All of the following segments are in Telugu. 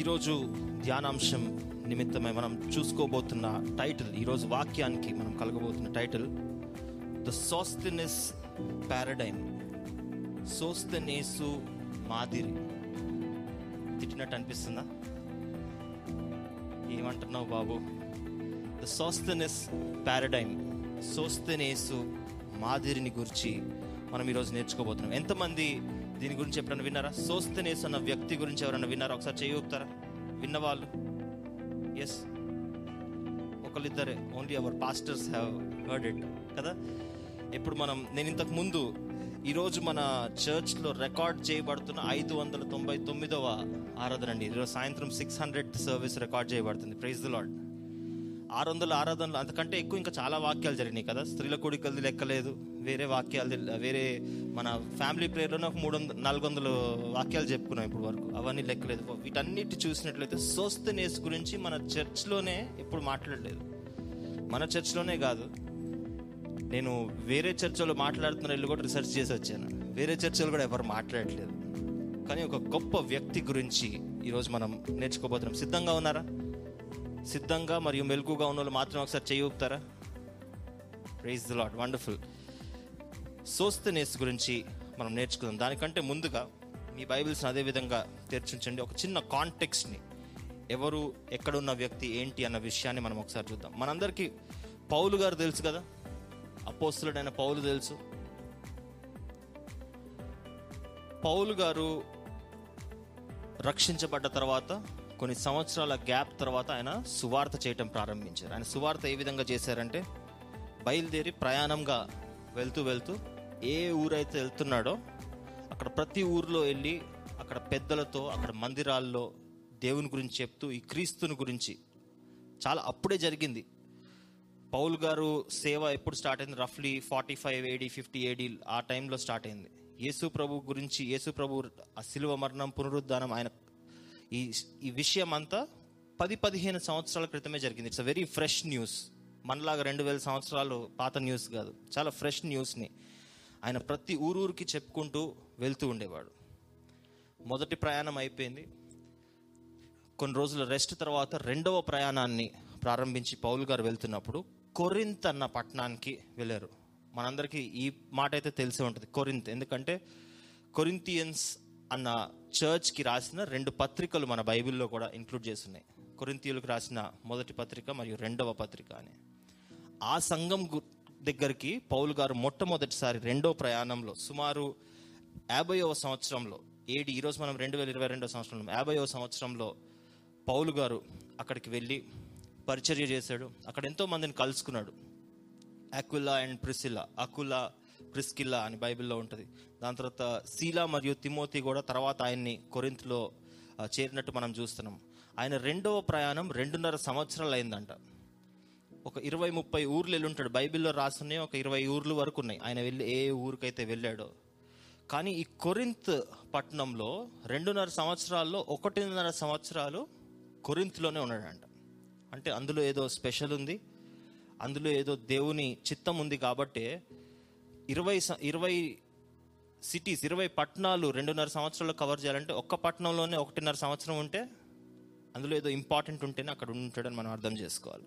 ఈరోజు ధ్యానాంశం నిమిత్తమై మనం చూసుకోబోతున్న టైటిల్ ఈరోజు వాక్యానికి మనం కలగబోతున్న title the Sosthenes paradigm. Sosthenes మాదిరి. తిట్టినట్టు అనిపిస్తుందా? ఏమంటున్నావు బాబు? ద సోస్తెనెస్ పారాడైమ్ సోస్తెనేసు మాదిరిని గురించి మనం ఈరోజు నేర్చుకోబోతున్నాం. ఎంతమంది దీని గురించి ఎప్పుడైనా విన్నారా? సోస్తనేస్ అన్న వ్యక్తి గురించి ఎవరైనా విన్నారా? ఒకసారి చేయగలుగుతారా విన్నవాళ్ళు? Yes ఒకళ్ళిద్దరే. Only our pastors have heard it కదా? ఇప్పుడు మనం నేను ఇంతకు ముందు ఈరోజు మన చర్చ్లో రికార్డ్ చేయబడుతున్న ఐదు వందల తొంభై తొమ్మిదవ ఆరాధన అండి. ఈరోజు సాయంత్రం సిక్స్ హండ్రెడ్ సర్వీస్ రికార్డ్ చేయబడుతుంది. ప్రైజ్ ద లాడ్ ఆరు వందల ఆరాధనలు అంతకంటే ఎక్కువ ఇంకా చాలా వాక్యాలు జరిగినాయి కదా. స్త్రీల కొడుకలది లెక్కలేదు. వేరే వాక్యాలు వేరే మన ఫ్యామిలీ ప్రేయర్లోనే ఒక మూడు వందల నాలుగు వందల వాక్యాలు చెప్పుకున్నాం ఇప్పుడు వరకు. అవన్నీ లెక్కలేదు. వీటన్నిటి చూసినట్లయితే సోస్తనేస్ గురించి మన చర్చ్లోనే ఎప్పుడు మాట్లాడలేదు. మన చర్చ్లోనే కాదు. నేను వేరే చర్చలో మాట్లాడుతున్న ఇల్లు కూడా రీసెర్చ్ చేసి వచ్చాను. వేరే చర్చలు కూడా ఎవరు మాట్లాడట్లేదు. కానీ ఒక గొప్ప వ్యక్తి గురించి ఈరోజు మనం నేర్చుకోబోతున్నాం. సిద్ధంగా ఉన్నారా? సిద్ధంగా మరియు మెలకుగా ఉన్న వాళ్ళు మాత్రం ఒకసారి చేయి ఊపుతారా? Praise the Lord wonderful Sosthenes గురించి మనం నేర్చుకుందాం. దానికంటే ముందుగా మీ బైబిల్స్ని అదే విధంగా తెరిచించండి. ఒక చిన్న కాంటెక్స్ట్ని ఎవరు ఎక్కడున్న వ్యక్తి ఏంటి అన్న విషయాన్ని మనం ఒకసారి చూద్దాం. మనందరికీ పౌలు గారు తెలుసు కదా? అపోస్తులుడైన పౌలు తెలుసు. పౌలు గారు రక్షించబడ్డ తర్వాత కొన్ని సంవత్సరాల గ్యాప్ తర్వాత ఆయన సువార్త చేయటం ప్రారంభించారు. ఆయన సువార్త ఏ విధంగా చేశారంటే బయలుదేరి ప్రయాణంగా వెళ్తూ వెళ్తూ ఏ ఊరైతే వెళ్తున్నాడో అక్కడ ప్రతి ఊర్లో వెళ్ళి అక్కడ పెద్దలతో అక్కడ మందిరాల్లో దేవుని గురించి చెప్తూ ఈ క్రీస్తుని గురించి చాలా అప్పుడే జరిగింది. పౌల్ గారు సేవ ఎప్పుడు స్టార్ట్ అయింది? రఫ్లీ forty five AD fifty AD ఆ టైంలో స్టార్ట్ అయింది. యేసు ప్రభు గురించి యేసు ప్రభు ఆ శిలువ మరణం పునరుద్ధానం ఆయన ఈ ఈ విషయం అంతా పది పదిహేను సంవత్సరాల క్రితమే జరిగింది. It's a very fresh news మనలాగా రెండు వేల సంవత్సరాలు పాత న్యూస్ కాదు. చాలా ఫ్రెష్ న్యూస్ని ఆయన ప్రతి ఊరూరికి చెప్పుకుంటూ వెళ్తూ ఉండేవాడు. మొదటి ప్రయాణం అయిపోయింది. కొన్ని రోజుల రెస్ట్ తర్వాత రెండవ ప్రయాణాన్ని ప్రారంభించి పౌల్ గారు వెళ్తున్నప్పుడు కొరింత్ అన్న పట్టణానికి వెళ్ళారు. మనందరికీ ఈ మాట అయితే తెలిసే ఉంటుంది కొరింత్. ఎందుకంటే కొరింతియన్స్ అన్న చర్చ్కి రాసిన రెండు పత్రికలు మన బైబిల్లో కూడా ఇంక్లూడ్ చేస్తున్నాయి. కొరింతీయులకు రాసిన మొదటి పత్రిక మరియు రెండవ పత్రిక అని. ఆ సంఘం దగ్గరికి పౌలు గారు మొట్టమొదటిసారి రెండో ప్రయాణంలో సుమారు యాభైవ సంవత్సరంలో ఏడి ఈరోజు మనం రెండు వేల ఇరవై రెండో సంవత్సరంలో యాభైవ సంవత్సరంలో పౌలు గారు అక్కడికి వెళ్ళి పరిచర్య చేశాడు. అక్కడ ఎంతో మందిని కలుసుకున్నాడు. Aquila and Priscilla Aquila Priscilla అని బైబిల్లో ఉంటుంది. దాని తర్వాత శీలా మరియు తిమోతి కూడా తర్వాత ఆయన్ని కొరింత్లో చేరినట్టు మనం చూస్తున్నాం. ఆయన రెండవ ప్రయాణం రెండున్నర సంవత్సరాలు అయిందంట. ఒక ఇరవై ముప్పై ఊర్లు వెళ్ళి ఉంటాడు బైబిల్లో రాసున్నాయి ఒక ఇరవై ఊర్లు వరకు ఉన్నాయి. ఆయన వెళ్ళి ఏ ఊరికైతే వెళ్ళాడో. కానీ ఈ కొరింత్ పట్టణంలో రెండున్నర సంవత్సరాల్లో ఒకటిన్నర సంవత్సరాలు కొరింత్లోనే ఉన్నాడంట. అంటే అందులో ఏదో స్పెషల్ ఉంది అందులో ఏదో దేవుని చిత్తం ఉంది కాబట్టి ఇరవై స- ఇరవై సిటీస్ ఇరవై పట్టణాలు రెండున్నర సంవత్సరాలు కవర్ చేయాలంటే ఒక్క పట్టణంలోనే ఒకటిన్నర సంవత్సరం ఉంటే అందులో ఏదో ఇంపార్టెంట్ ఉంటేనే అక్కడ ఉంటాడని మనం అర్థం చేసుకోవాలి.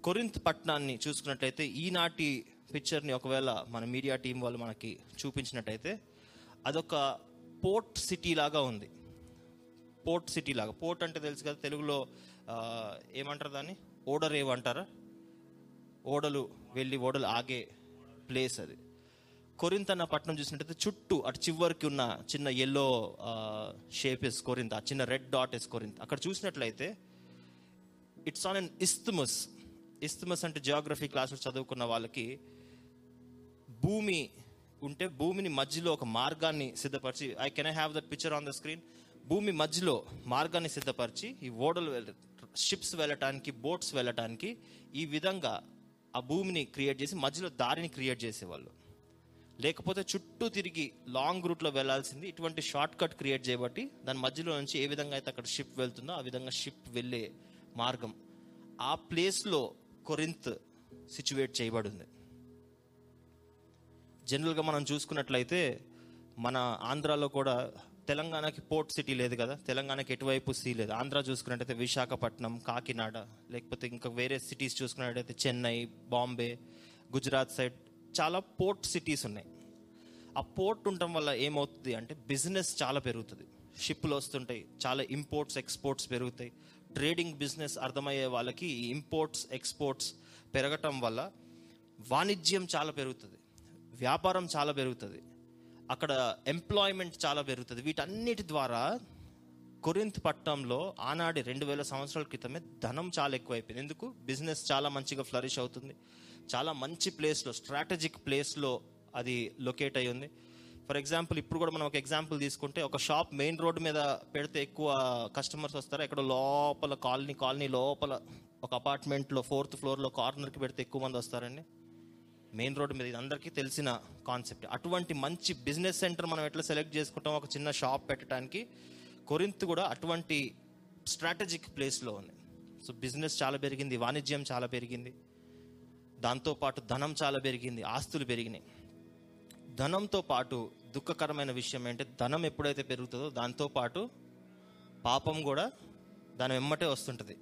కొరింత్ పట్టణాన్ని చూసుకున్నట్లయితే ఈనాటి పిక్చర్ని ఒకవేళ మన మీడియా టీం వాళ్ళు మనకి చూపించినట్టయితే అదొక పోర్ట్ సిటీ లాగా ఉంది. పోర్ట్ సిటీ లాగా. పోర్ట్ అంటే తెలుసు కదా తెలుగులో ఏమంటారు దాన్ని? ఓడరేవ్ అంటారా? ఓడలు వెళ్ళి ఓడలు ఆగే ప్లేస్ అది. కొరింత అన్న పట్టణం చూసినట్టయితే చుట్టూ అటు చివరికి ఉన్న చిన్న ఎల్లో షేప్ ఎస్ ఆ చిన్న రెడ్ డాట్ ఎస్ కొరింత్. అక్కడ చూసినట్లయితే ఇట్స్ ఆన్ అన్ ఇస్తుమస్ ఇస్తుమస్ అంటే జియోగ్రఫీ క్లాసులు చదువుకున్న వాళ్ళకి భూమి ఉంటే భూమిని మధ్యలో ఒక మార్గాన్ని సిద్ధపరిచి I can I have that picture on the screen భూమి మధ్యలో మార్గాన్ని సిద్ధపరిచి ఈ ఓడలు వెళ్ళ షిప్స్ వెళ్ళటానికి బోట్స్ వెళ్ళటానికి ఈ విధంగా ఆ భూమిని క్రియేట్ చేసి మధ్యలో దారిని క్రియేట్ చేసేవాళ్ళు. లేకపోతే చుట్టూ తిరిగి లాంగ్ రూట్లో వెళ్ళాల్సింది ఇటువంటి షార్ట్ కట్ క్రియేట్ చేయబట్టి దాని మధ్యలో నుంచి ఏ విధంగా అయితే అక్కడ షిప్ వెళ్తుందో ఆ విధంగా షిప్ వెళ్ళే మార్గం ఆ ప్లేస్లో కొరింత్ సిచ్యువేట్ చేయబడింది. జనరల్గా మనం చూసుకున్నట్లయితే మన ఆంధ్రాలో కూడా తెలంగాణకి పోర్ట్ సిటీ లేదు కదా తెలంగాణకి ఎటువైపు సీ లేదు. ఆంధ్ర చూసుకున్నట్టయితే విశాఖపట్నం కాకినాడ లేకపోతే ఇంకా వేరే సిటీస్ చూసుకున్నట్టయితే చెన్నై బాంబే గుజరాత్ సైడ్ చాలా పోర్ట్ సిటీస్ ఉన్నాయి. ఆ పోర్ట్ ఉండటం వల్ల ఏమవుతుంది అంటే బిజినెస్ చాలా పెరుగుతుంది. షిప్లు వస్తుంటాయి చాలా ఇంపోర్ట్స్ ఎక్స్పోర్ట్స్ పెరుగుతాయి. ట్రేడింగ్ బిజినెస్ అర్థమయ్యే వాళ్ళకి ఇంపోర్ట్స్ ఎక్స్పోర్ట్స్ పెరగటం వల్ల వాణిజ్యం చాలా పెరుగుతుంది. వ్యాపారం చాలా పెరుగుతుంది. అక్కడ ఎంప్లాయ్మెంట్ చాలా పెరుగుతుంది. వీటన్నిటి ద్వారా కొరింత్ పట్టణంలో ఆనాడి రెండు వేల సంవత్సరాల క్రితమే ధనం చాలా ఎక్కువైపోయింది. ఎందుకు? బిజినెస్ చాలా మంచిగా ఫ్లరిష్ అవుతుంది. చాలా మంచి ప్లేస్లో స్ట్రాటజిక్ ప్లేస్లో అది లొకేట్ అయి ఉంది. ఫర్ ఎగ్జాంపుల్ ఇప్పుడు కూడా మనం ఒక ఎగ్జాంపుల్ తీసుకుంటే ఒక షాప్ మెయిన్ రోడ్ మీద పెడితే ఎక్కువ కస్టమర్స్ వస్తారు. ఎక్కడ లోపల కాలనీ కాలనీ లోపల ఒక అపార్ట్మెంట్లో ఫోర్త్ ఫ్లోర్లో కార్నర్కి పెడితే ఎక్కువ మంది వస్తారండి. మెయిన్ రోడ్ మీద ఇది అందరికీ తెలిసిన కాన్సెప్ట్. అటువంటి మంచి బిజినెస్ సెంటర్ మనం ఎట్లా సెలెక్ట్ చేసుకుంటాం ఒక చిన్న షాప్ పెట్టడానికి కొరింత్ కూడా అటువంటి స్ట్రాటజిక్ ప్లేస్లో ఉంది. సో బిజినెస్ చాలా పెరిగింది వాణిజ్యం చాలా పెరిగింది. దాంతోపాటు ధనం చాలా పెరిగింది ఆస్తులు పెరిగినాయి. ధనంతో పాటు దుఃఖకరమైన విషయం ఏంటంటే ధనం ఎప్పుడైతే పెరుగుతుందో దాంతోపాటు పాపం కూడా దాని వెమ్మటే వస్తుంటుంది.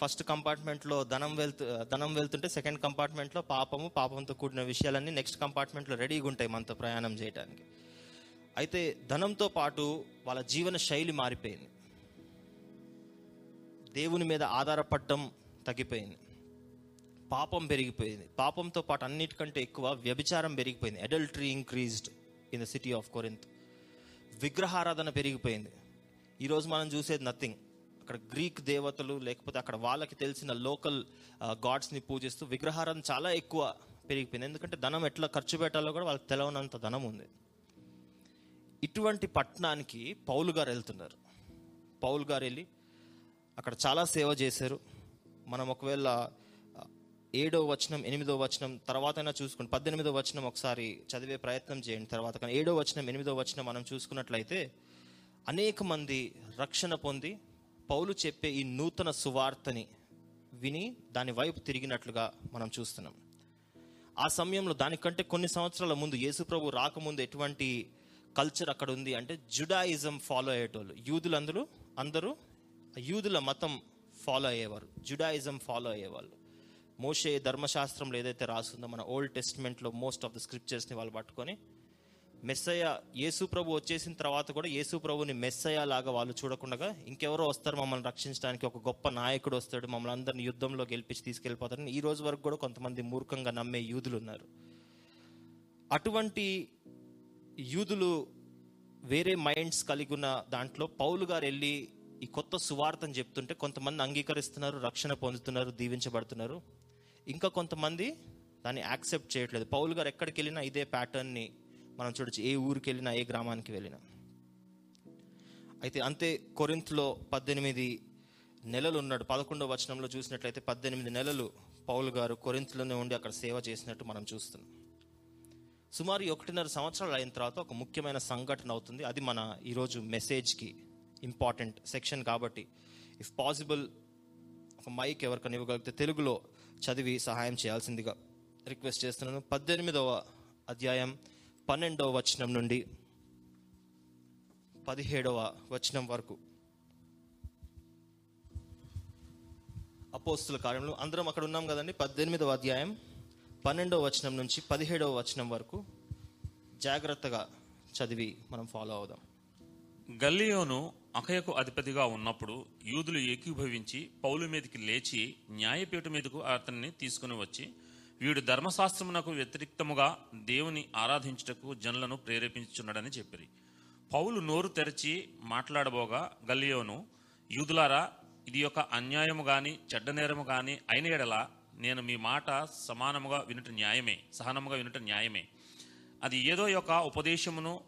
ఫస్ట్ కంపార్ట్మెంట్లో ధనం వెళ్తు ధనం వెళ్తుంటే సెకండ్ కంపార్ట్మెంట్లో పాపము పాపంతో కూడిన విషయాలన్నీ నెక్స్ట్ కంపార్ట్మెంట్లో రెడీగా ఉంటాయి మనతో ప్రయాణం చేయడానికి అయితే ధనంతో పాటు వాళ్ళ జీవన శైలి మారిపోయింది. దేవుని మీద ఆధారపడటం తగ్గిపోయింది. పాపం పెరిగిపోయింది. పాపంతో పాటు అన్నిటికంటే ఎక్కువ వ్యభిచారం పెరిగిపోయింది. Adultery increased in the city of Corinth విగ్రహారాధన పెరిగిపోయింది. ఈరోజు మనం చూసేది నథింగ్ అక్కడ గ్రీక్ దేవతలు లేకపోతే అక్కడ వాళ్ళకి తెలిసిన లోకల్ గాడ్స్ని uh, పూజిస్తూ విగ్రహారాధన చాలా ఎక్కువ పెరిగిపోయింది. ఎందుకంటే ధనం ఎట్లా ఖర్చు పెట్టాలో కూడా వాళ్ళకి తెలవనంత ధనం ఉంది. ఇటువంటి పట్టణానికి పౌలు గారు వెళ్తున్నారు. పౌలు గారు వెళ్ళి అక్కడ చాలా సేవ చేశారు. మనం ఒకవేళ ఏడో వచనం ఎనిమిదో వచనం తర్వాత చూసుకుని పద్దెనిమిదో వచనం ఒకసారి చదివే ప్రయత్నం చేయండి తర్వాత. కానీ ఏడో వచనం ఎనిమిదో వచనం మనం చూసుకున్నట్లయితే అనేక మంది రక్షణ పొంది పౌలు చెప్పే ఈ నూతన సువార్తని విని దాని వైపు తిరిగినట్లుగా మనం చూస్తున్నాం. ఆ సమయంలో దానికంటే కొన్ని సంవత్సరాల ముందు యేసుప్రభు రాకముందు ఎటువంటి కల్చర్ అక్కడ ఉంది అంటే జుడాయిజం ఫాలో అయ్యేటోళ్ళు. యూదులందరూ అందరూ యూదుల మతం ఫాలో అయ్యేవారు. జుడాయిజం ఫాలో అయ్యేవాళ్ళు. మోషే ధర్మశాస్త్రంలో ఏదైతే రాస్తుందో మన ఓల్డ్ టెస్ట్మెంట్లో మోస్ట్ ఆఫ్ ద స్క్రిప్చర్స్ని వాళ్ళు పట్టుకొని మెస్సయ్య యేసు ప్రభు వచ్చేసిన తర్వాత కూడా యేసు ప్రభుని మెస్సయ్య లాగా వాళ్ళు చూడకుండా ఇంకెవరో వస్తారు మమ్మల్ని రక్షించడానికి ఒక గొప్ప నాయకుడు వస్తాడు మమ్మల్ని అందరిని యుద్ధంలో గెలిపించి తీసుకెళ్ళిపోతారని ఈ రోజు వరకు కూడా కొంతమంది మూర్ఖంగా నమ్మే యూదులు ఉన్నారు అటువంటి యూదులు వేరే మైండ్స్ కలిగి ఉన్న దాంట్లో పౌలు గారు వెళ్ళి ఈ కొత్త సువార్తను చెప్తుంటే కొంతమంది అంగీకరిస్తున్నారు రక్షణ పొందుతున్నారు దీవించబడుతున్నారు. ఇంకా కొంతమంది దాన్ని యాక్సెప్ట్ చేయట్లేదు. పౌలు గారు ఎక్కడికి వెళ్ళినా ఇదే ప్యాటర్న్ని మనం చూడొచ్చు. ఏ ఊరికి వెళ్ళినా ఏ గ్రామానికి వెళ్ళినా. అయితే అంతే కొరింత్లో పద్దెనిమిది నెలలు ఉన్నాడు. పదకొండవ వచనంలో చూసినట్లయితే పద్దెనిమిది నెలలు పౌలు గారు కొరింత్లోనే ఉండి అక్కడ సేవ చేసినట్టు మనం చూస్తున్నాం. సుమారు ఒకటిన్నర సంవత్సరాలు అయిన తర్వాత ఒక ముఖ్యమైన సంఘటన అవుతుంది. అది మన ఈరోజు మెసేజ్కి ఇంపార్టెంట్ సెక్షన్ కాబట్టి ఇఫ్ పాసిబుల్ ఒక మైక్ ఎవరికైనా ఇవ్వగలిగితే తెలుగులో చదివి సహాయం చేయాల్సిందిగా రిక్వెస్ట్ చేస్తున్నాను. పద్దెనిమిదవ అధ్యాయం పన్నెండవ వచనం నుండి పదిహేడవ వచనం వరకు. అపోస్తుల కార్యంలో అందరం అక్కడ ఉన్నాం కదండి? పద్దెనిమిదవ అధ్యాయం పన్నెండవ వచనం నుంచి పదిహేడవ వచనం వరకు జాగ్రత్తగా చదివి మనం ఫాలో అవుదాం. గల్లియోను అకయకు అధిపతిగా ఉన్నప్పుడు యూదులు ఏకీభవించి పౌలు మీదకి లేచి న్యాయపీఠ మీదకు అతన్ని తీసుకుని వచ్చి వీడు ధర్మశాస్త్రమునకు వ్యతిరిక్తముగా దేవుని ఆరాధించుటకు జనులను ప్రేరేపించుచున్నాడని చెప్పిరి. పౌలు నోరు తెరిచి మాట్లాడబోగా గల్లియోను యూదులారా ఇది ఒక అన్యాయము గాని చెడ్డ నేరము గాని అయిన ఎడల నేను మీ మాట సమానముగా వినుట న్యాయమే సహనముగా వినుట న్యాయమే. అది ఏదో యొక్క ఉపదేశమును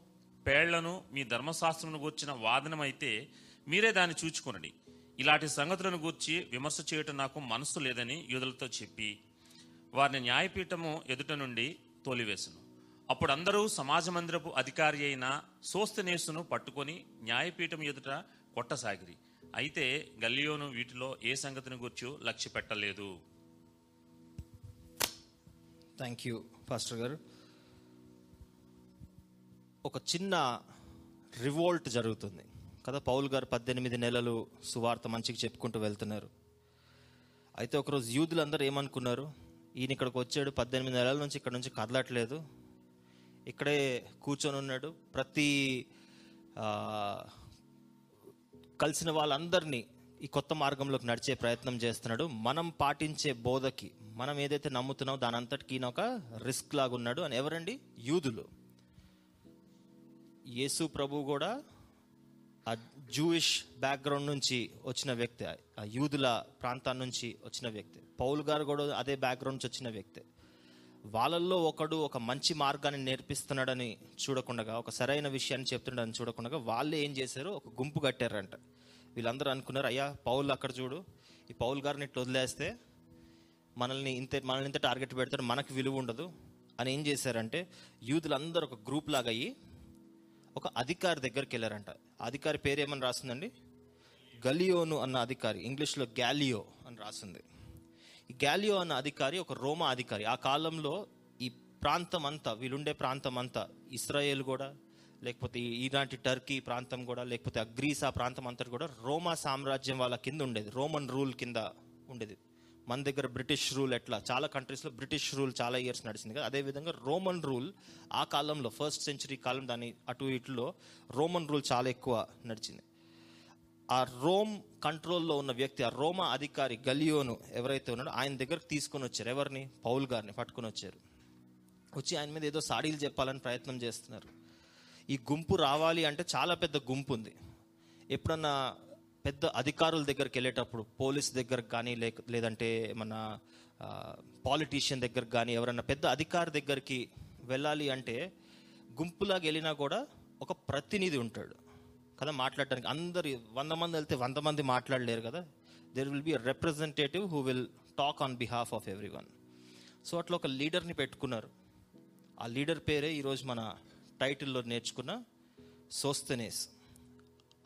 పేళ్ళను మీ ధర్మశాస్త్రమును గూర్చిన వాదనమైతే మీరే దాన్ని చూచుకొనండి. ఇలాంటి సంగతులను గూర్చి విమర్శ చేయటం నాకు మనస్సు లేదని యూదులతో చెప్పి వారిని న్యాయపీఠము ఎదుట నుండి తోలివేసును. అప్పుడు అందరూ సమాజ మందిరపు అధికారి అయిన సోస్తనేసును పట్టుకొని న్యాయపీఠం ఎదుట కొట్టసాగిరి. అయితే గల్లియోను వీటిలో ఏ సంగతిని గూర్చి లక్ష్య పెట్టలేదు థ్యాంక్ యూ పాస్టర్ గారు ఒక చిన్న రివోల్ట్ జరుగుతుంది. కదా పౌల్ గారు పద్దెనిమిది నెలలు సువార్త మంచికి చెప్పుకుంటూ వెళ్తున్నారు. అయితే ఒకరోజు యూదులందరూ ఏమనుకున్నారు? ఈయన ఇక్కడికి వచ్చాడు పద్దెనిమిది నెలల నుంచి ఇక్కడ నుంచి కదలట్లేదు. ఇక్కడే కూర్చొని ఉన్నాడు. ప్రతి కలిసిన వాళ్ళందరినీ ఈ కొత్త మార్గంలోకి నడిచే ప్రయత్నం చేస్తున్నాడు. మనం పాటించే బోధకి మనం ఏదైతే నమ్ముతున్నామో దాని అంతటికి ఒక రిస్క్ లాగా ఉన్నాడు అని ఎవరండి? యూదులు. యేసు ప్రభు కూడా ఆ జూయిష్ బ్యాక్గ్రౌండ్ నుంచి వచ్చిన వ్యక్తి ఆ యూదుల ప్రాంతం నుంచి వచ్చిన వ్యక్తి పౌల్ గారు కూడా అదే బ్యాక్గ్రౌండ్ నుంచి వచ్చిన వ్యక్తి. వాళ్ళల్లో ఒకడు ఒక మంచి మార్గాన్ని నేర్పిస్తున్నాడని చూడకుండా ఒక సరైన విషయాన్ని చెప్తున్నాడని చూడకుండా వాళ్ళే ఏం చేశారు? ఒక గుంపు కట్టారంట. వీళ్ళందరూ అనుకున్నారు అయ్యా పౌల్ అక్కడ చూడు. ఈ పౌల్ గారిని ఇట్లా వదిలేస్తే మనల్ని ఇంత మనల్ని ఇంత టార్గెట్ పెడతారు మనకు విలువ ఉండదు. అని ఏం చేశారంటే యూదులందరూ ఒక గ్రూప్ లాగా అయ్యి ఒక అధికారి దగ్గరికి వెళ్ళారంట. అధికారి పేరు ఏమని రాసిందండి? గలియోను అన్న అధికారి ఇంగ్లీష్లో గ్యాలియో అని రాసింది. ఈ గ్యాలియో అన్న అధికారి ఒక రోమా అధికారి. ఆ కాలంలో ఈ ప్రాంతం అంతా వీళ్ళుండే ప్రాంతం అంతా ఇస్రాయేల్ కూడా లేకపోతే ఈనాటి టర్కీ ప్రాంతం కూడా లేకపోతే అగ్రీసా ఆ ప్రాంతం అంతా కూడా రోమా సామ్రాజ్యం వాళ్ళ కింద ఉండేది. రోమన్ రూల్ కింద ఉండేది. మన దగ్గర బ్రిటిష్ రూల్ ఎట్లా? చాలా కంట్రీస్లో బ్రిటిష్ రూల్ చాలా ఇయర్స్ నడిచింది కదా. అదేవిధంగా రోమన్ రూల్ ఆ కాలంలో ఫస్ట్ సెంచరీ కాలం దాని అటు ఇటులో రోమన్ రూల్ చాలా ఎక్కువ నడిచింది. ఆ రోమ్ కంట్రోల్లో ఉన్న వ్యక్తి ఆ రోమా అధికారి గలియోను ఎవరైతే ఉన్నాడో ఆయన దగ్గరకు తీసుకొని వచ్చారు. ఎవరిని? పౌల్ గారిని పట్టుకొని వచ్చారు. వచ్చి ఆయన మీద ఏదో సాడీలు చెప్పాలని ప్రయత్నం చేస్తున్నారు. ఈ గుంపు రావాలి అంటే చాలా పెద్ద గుంపు ఉంది. ఎప్పుడన్నా పెద్ద అధికారుల దగ్గరికి వెళ్ళేటప్పుడు పోలీస్ దగ్గర కానీ లేక లేదంటే మన పాలిటీషియన్ దగ్గర కానీ ఎవరన్నా పెద్ద అధికారి దగ్గరికి వెళ్ళాలి అంటే గుంపులాగా వెళ్ళినా కూడా ఒక ప్రతినిధి ఉంటాడు. కదా మాట్లాడటానికి అందరు వంద మంది వెళ్తే వంద మంది మాట్లాడలేరు కదా. There will be representative who will talk on behalf of everyone so అట్లా ఒక లీడర్ని పెట్టుకున్నారు. ఆ లీడర్ పేరే ఈరోజు మన టైటిల్లో నేర్చుకున్న సోస్తనేస్.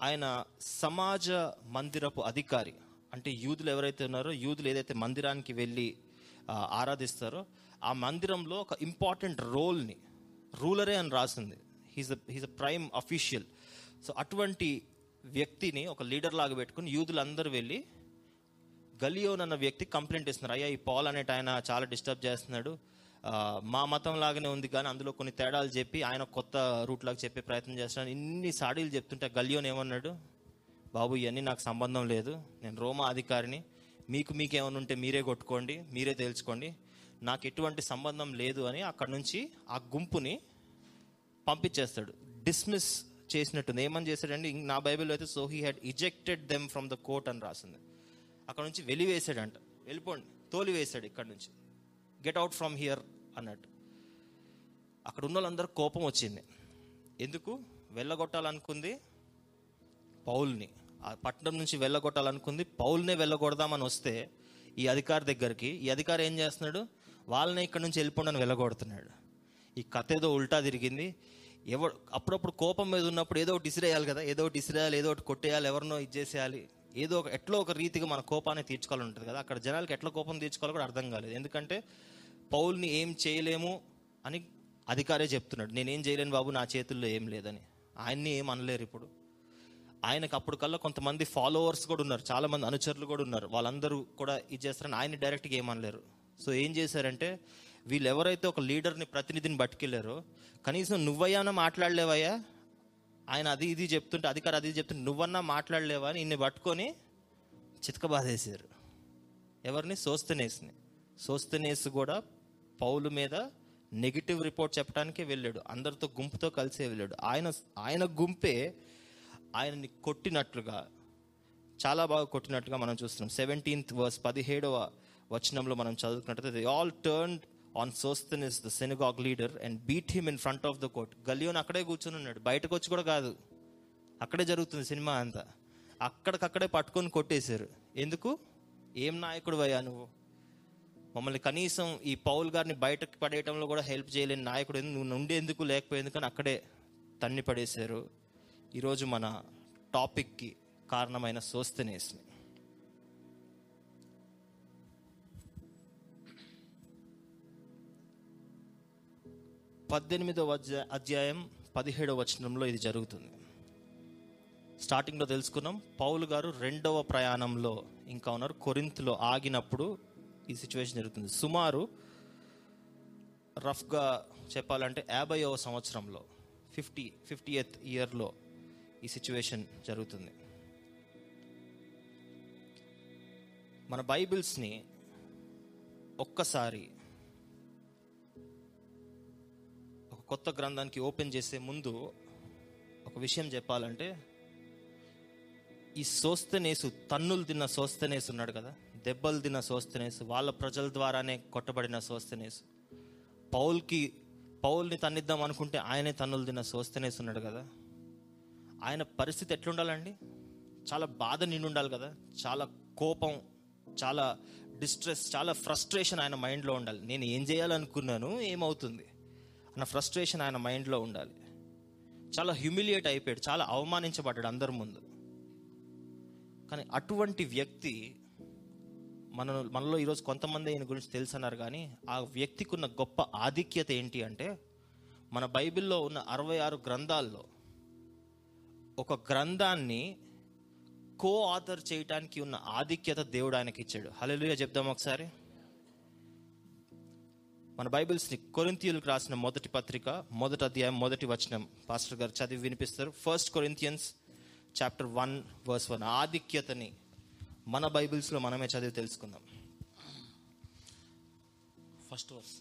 ఆయన సమాజ మందిరపు అధికారి. అంటే యూదులు ఎవరైతే ఉన్నారో యూదులు ఏదైతే మందిరానికి వెళ్ళి ఆరాధిస్తారో ఆ మందిరంలో ఒక ఇంపార్టెంట్ రోల్ని రూలరే అని రాసింది. He's he's a prime official so అటువంటి వ్యక్తిని ఒక లీడర్ లాగా పెట్టుకుని యూదులు అందరూ వెళ్ళి గలియోన్ అన్న వ్యక్తి కంప్లైంట్ ఇస్తున్నారు అయ్యా ఈ పాల్ అనేట ఆయన చాలా డిస్టర్బ్ చేస్తున్నాడు. మా మతం లాగానే ఉంది కానీ అందులో కొన్ని తేడాలు చెప్పి ఆయన కొత్త రూట్ లాగా చెప్పే ప్రయత్నం చేస్తున్నాను ఇన్ని సాడీలు చెప్తుంటే గలియోన్ ఏమన్నాడు? బాబు ఇవన్నీ నాకు సంబంధం లేదు. నేను రోమా అధికారిని. మీకు మీకేమైనా ఉంటే మీరే కొట్టుకోండి మీరే తేల్చుకోండి. నాకు ఎటువంటి సంబంధం లేదు అని అక్కడ నుంచి ఆ గుంపుని పంపించేస్తాడు. డిస్మిస్ చేసినట్టుంది. ఏమని చేశాడండి? నా బైబిల్లో అయితే so he had ejected them from the court అని రాసింది. అక్కడ నుంచి వెలివేశాడంట. వెళ్ళిపోండి. తోలివేశాడు ఇక్కడ నుంచి. గెట్ అవుట్ ఫ్రమ్ హియర్ అన్నట్టు అక్కడ ఉన్న వాళ్ళందరూ కోపం వచ్చింది. ఎందుకు? వెళ్ళగొట్టాలనుకుంది పౌల్ని. ఆ పట్టణం నుంచి వెళ్ళగొట్టాలనుకుంది పౌల్నే వెళ్ళగొడదామని వస్తే ఈ అధికారి దగ్గరికి ఈ అధికారి ఏం చేస్తున్నాడు? వాళ్ళనే ఇక్కడ నుంచి వెళ్ళిపోండి అని వెళ్ళగొడుతున్నాడు. ఈ కథ ఏదో ఉల్టా తిరిగింది. ఎవరు అప్పుడప్పుడు కోపం మీద ఉన్నప్పుడు ఏదో ఒకటి ఇసిరేయాలి కదా ఏదో ఒకటి ఇసిరేయాలి ఏదో ఒకటి కొట్టేయాలి ఎవరినో ఇచ్చేసేయాలి ఏదో ఒక ఎట్లో ఒక రీతిగా మన కోపాన్ని తీర్చుకోవాలని ఉంటుంది కదా అక్కడ జనాలకి ఎట్లా కోపం తీర్చుకోవాలో కూడా అర్థం కాలేదు. ఎందుకంటే పౌల్ని ఏం చేయలేము అని అధికారే చెప్తున్నాడు. నేనేం చేయలేను బాబు నా చేతుల్లో ఏం లేదని. ఆయన్ని ఏం అనలేరు ఇప్పుడు. ఆయనకు అప్పుడు కల్లా కొంతమంది ఫాలోవర్స్ కూడా ఉన్నారు. చాలామంది అనుచరులు కూడా ఉన్నారు. వాళ్ళందరూ కూడా ఇది చేస్తారని ఆయన డైరెక్ట్గా ఏమనలేరు సో ఏం చేశారంటే వీళ్ళు ఎవరైతే ఒక లీడర్ని ప్రతినిధిని పట్టుకెళ్ళారో కనీసం నువ్వయ్యానా మాట్లాడలేవయ్యా? ఆయన అది ఇది చెప్తుంటే అధికారి అది ఇది చెప్తుంటే నువ్వన్నా మాట్లాడలేవా? అని ఇన్ని పట్టుకొని చితకబాదేశారు. ఎవరిని? సోస్తనేస్ని. సోస్తనేసి కూడా పౌలు మీద నెగిటివ్ రిపోర్ట్ చెప్పడానికే వెళ్ళాడు. అందరితో గుంపుతో కలిసే వెళ్ళాడు. ఆయన ఆయన గుంపే ఆయనని కొట్టినట్లుగా చాలా బాగా కొట్టినట్టుగా మనం చూస్తున్నాం. సెవెంటీన్త్ వర్స్ పదిహేడవ వచనంలో మనం చదువుకున్నట్లయితే they all turn on Sosthenes the synagogue leader and beat him in front of the court Gallio అక్కడే కూర్చొని ఉన్నాడు. బయటకు వచ్చి కూడా కాదు. అక్కడే జరుగుతుంది సినిమా అంతా. అక్కడికక్కడే పట్టుకొని కొట్టేశారు. ఎందుకు? ఏం నాయకుడు అయ్యా నువ్వు? మమ్మల్ని కనీసం ఈ పౌల్ గారిని బయటకు పడేయటంలో కూడా హెల్ప్ చేయలేని నాయకుడు నువ్వు ఉండేందుకు లేకపోయేందుకు అని అక్కడే తన్ని పడేశారు. ఈరోజు మన టాపిక్కి కారణమైన సోస్తనేస్ని పద్దెనిమిదవ అధ్యాయం పదిహేడవ వచనంలో ఇది జరుగుతుంది. స్టార్టింగ్లో తెలుసుకున్నాం పౌలు గారు రెండవ ప్రయాణంలో ఇంకా ఉన్నారు. కొరింత్లో ఆగినప్పుడు ఈ సిచ్యువేషన్ జరుగుతుంది. సుమారు రఫ్గా చెప్పాలంటే యాభైవ సంవత్సరంలో ఫిఫ్టీ ఫిఫ్టీ ఎత్ ఇయర్లో ఈ సిచ్యువేషన్ జరుగుతుంది. మన బైబిల్స్ని ఒక్కసారి ఒక కొత్త గ్రంథానికి ఓపెన్ చేసే ముందు ఒక విషయం చెప్పాలంటే ఈ సోస్తనేసు తన్నులు తిన్న సోస్తనేసు ఉన్నాడు కదా? దెబ్బలు తిన్న సోస్తనేసు వాళ్ళ ప్రజల ద్వారానే కొట్టబడిన సోస్తనేస్ పౌల్కి పౌల్ని తన్నిద్దాం అనుకుంటే ఆయనే తన్నులు తిన్న సోస్తనేస్ ఉన్నాడు కదా. ఆయన పరిస్థితి ఎట్లుండాలండి? చాలా బాధ నిండు ఉండాలి కదా. చాలా కోపం చాలా డిస్ట్రెస్ చాలా ఫ్రస్ట్రేషన్ ఆయన మైండ్లో ఉండాలి. నేను ఏం చేయాలనుకున్నాను ఏమవుతుంది? అన్న ఫ్రస్ట్రేషన్ ఆయన మైండ్లో ఉండాలి. చాలా హ్యూమిలియేట్ అయిపోయాడు చాలా అవమానించబడ్డాడు అందరి ముందు. కానీ అటువంటి వ్యక్తి మన మనలో ఈరోజు కొంతమంది ఈయన గురించి తెలుసు అన్నారు కానీ ఆ వ్యక్తికి ఉన్న గొప్ప ఆధిక్యత ఏంటి అంటే మన బైబిల్లో ఉన్న అరవై ఆరు గ్రంథాల్లో ఒక గ్రంథాన్ని కో ఆథర్ చేయటానికి ఉన్న ఆధిక్యత దేవుడు ఆయనకి ఇచ్చాడు. హల్లెలూయా చెప్దాం ఒకసారి. మన బైబిల్స్ని కొరింతియన్కి రాసిన మొదటి పత్రిక మొదటి అధ్యాయం మొదటి వచనం. పాస్టర్ గారు చదివి వినిపిస్తారు. First Corinthians chapter one verse one ఆధిక్యతని మన బైబిల్స్లో మనమే చదివి తెలుసుకుందాం. ఫస్ట్ వర్స్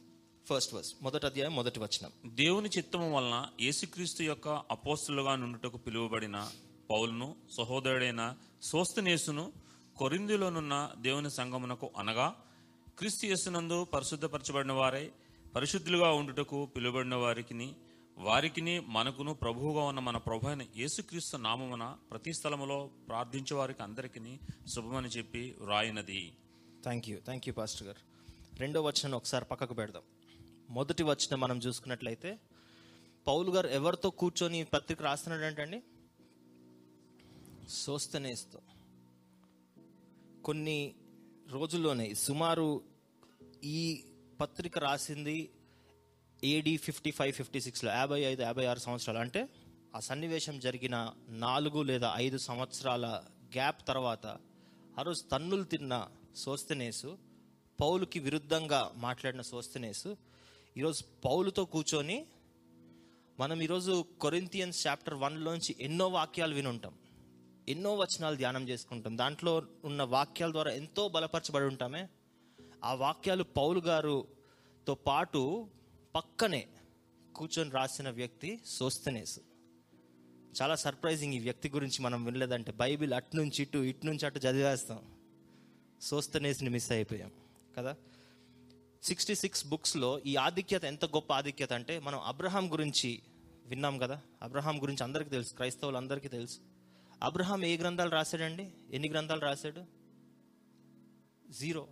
ఫస్ట్ వర్స్ మొదటి అధ్యాయం మొదటి వచనం. దేవుని చిత్తము వలన యేసుక్రీస్తు యొక్క అపోస్తులుగా నుండుటకు పిలువబడిన పౌలును సహోదరుడైన సోస్తనేసును కొరిందిలోనున్న దేవుని సంగమునకు అనగా క్రీస్తు యేసునందు పరిశుద్ధపరచబడిన వారై పరిశుద్ధులుగా ఉండుటకు పిలువబడిన వారికిని వారికిని మనకును ప్రభువుగా ఉన్న మన ప్రభు అయిన యేసుక్రీస్తు నామమున ప్రతి స్థలములో ప్రార్థించే వారికి అందరికీ శుభమని చెప్పి వ్రాయినది. Thank you thank you pastor గారు. రెండో వచనం ఒకసారి పక్కకు పెడదాం. మొదటి వచనం మనం చూసుకున్నట్లయితే పౌలు గారు ఎవరితో కూర్చొని పత్రిక రాస్తున్నాడు ఏంటండి సోస్తనేస్తో. కొన్ని రోజుల్లోనే సుమారు ఈ పత్రిక రాసింది ఏడి ఫిఫ్టీ ఫైవ్ ఫిఫ్టీ సిక్స్లో యాభై ఐదు యాభై ఆరు సంవత్సరాలు అంటే ఆ సన్నివేశం జరిగిన నాలుగు లేదా ఐదు సంవత్సరాల గ్యాప్ తర్వాత ఆ రోజు తన్నులు తిన్న సోస్తనేసు పౌలుకి విరుద్ధంగా మాట్లాడిన సోస్తనేసు ఈరోజు పౌలుతో కూర్చొని మనం ఈరోజు కొరింతియన్స్ చాప్టర్ వన్లోంచి ఎన్నో వాక్యాలు వినుంటాం. ఎన్నో వచనాలు ధ్యానం చేసుకుంటాం. దాంట్లో ఉన్న వాక్యాల ద్వారా ఎంతో బలపరచబడి ఉంటామే. ఆ వాక్యాలు పౌలు గారుతో పాటు పక్కనే కూర్చొని రాసిన వ్యక్తి సోస్తనేసు. చాలా సర్ప్రైజింగ్ ఈ వ్యక్తి గురించి మనం వినలేదంటే బైబిల్ అటు నుంచి ఇటు ఇటు నుంచి అటు చదివేస్తాం. సోస్తనేస్ని మిస్ అయిపోయాం కదా? సిక్స్టీ సిక్స్ బుక్స్లో ఈ ఆధిక్యత ఎంత గొప్ప ఆధిక్యత అంటే మనం అబ్రహాం గురించి విన్నాం కదా? అబ్రహాం గురించి అందరికీ తెలుసు క్రైస్తవులు అందరికీ తెలుసు. అబ్రహాం ఏ గ్రంథాలు రాశాడండి? ఎన్ని గ్రంథాలు రాశాడు? Zero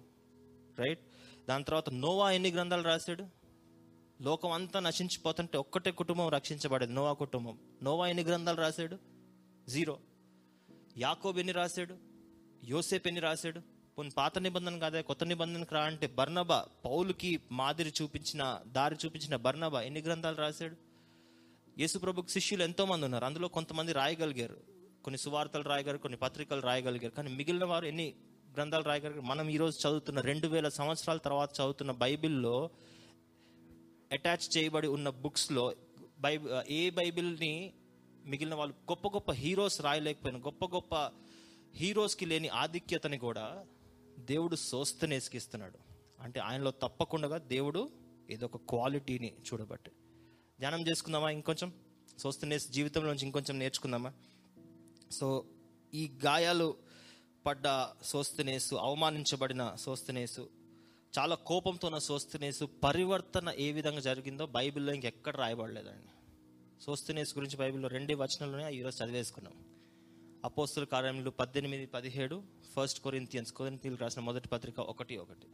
right? దాని తర్వాత నోవా ఎన్ని గ్రంథాలు రాశాడు? లోకం అంతా నశించిపోతుంటే ఒక్కటే కుటుంబం రక్షించబడేది నోవా కుటుంబం. నోవా ఎన్ని గ్రంథాలు రాశాడు? జీరో. యాకోబ్ ఎన్ని రాశాడు? యోసేప్ ఎన్ని రాశాడు? పోనీ పాత నిబంధన కాదే కొత్త నిబంధనకు రా అంటే బర్నబా పౌలుకి మాదిరి చూపించిన దారి చూపించిన బర్నబా ఎన్ని గ్రంథాలు రాశాడు? యేసుప్రభుకి శిష్యులు ఎంతోమంది ఉన్నారు. అందులో కొంతమంది రాయగలిగారు. కొన్ని సువార్తలు రాయగలరు కొన్ని పత్రికలు రాయగలిగారు. కానీ మిగిలిన వారు ఎన్ని గ్రంథాలు రాయగలిగారు? మనం ఈరోజు చదువుతున్న రెండు వేల సంవత్సరాల తర్వాత చదువుతున్న బైబిల్లో అటాచ్ చేయబడి ఉన్న బుక్స్లో బైబిల్ ఏ బైబిల్ని మిగిలిన వాళ్ళు గొప్ప గొప్ప హీరోస్ రాయలేకపోయిన గొప్ప గొప్ప హీరోస్కి లేని ఆధిక్యతని కూడా దేవుడు సోస్తనేసికిస్తున్నాడు అంటే ఆయనలో తప్పకుండా దేవుడు ఏదో ఒక క్వాలిటీని చూడబట్టి. ధ్యానం చేసుకుందామా ఇంకొంచెం? సోస్తనేస్ జీవితంలోంచి ఇంకొంచెం నేర్చుకుందామా? సో ఈ గాయాలు పడ్డ సోస్తనేసు అవమానించబడిన సోస్తనేసు చాలా కోపంతో ఉన్న సోస్తనేసు పరివర్తన ఏ విధంగా జరిగిందో బైబిల్లో ఇంకెక్కడ రాయబడలేదండి. సోస్తనేసు గురించి బైబిల్లో రెండే వచనంలోనే ఈరోజు చదివేసుకున్నాం. అపోస్తుల కార్యములు పద్దెనిమిది పదిహేడు ఫస్ట్ కొరింతియన్స్ కొరింతీయులకు రాసిన మొదటి పత్రిక ఒకటి ఒకటి.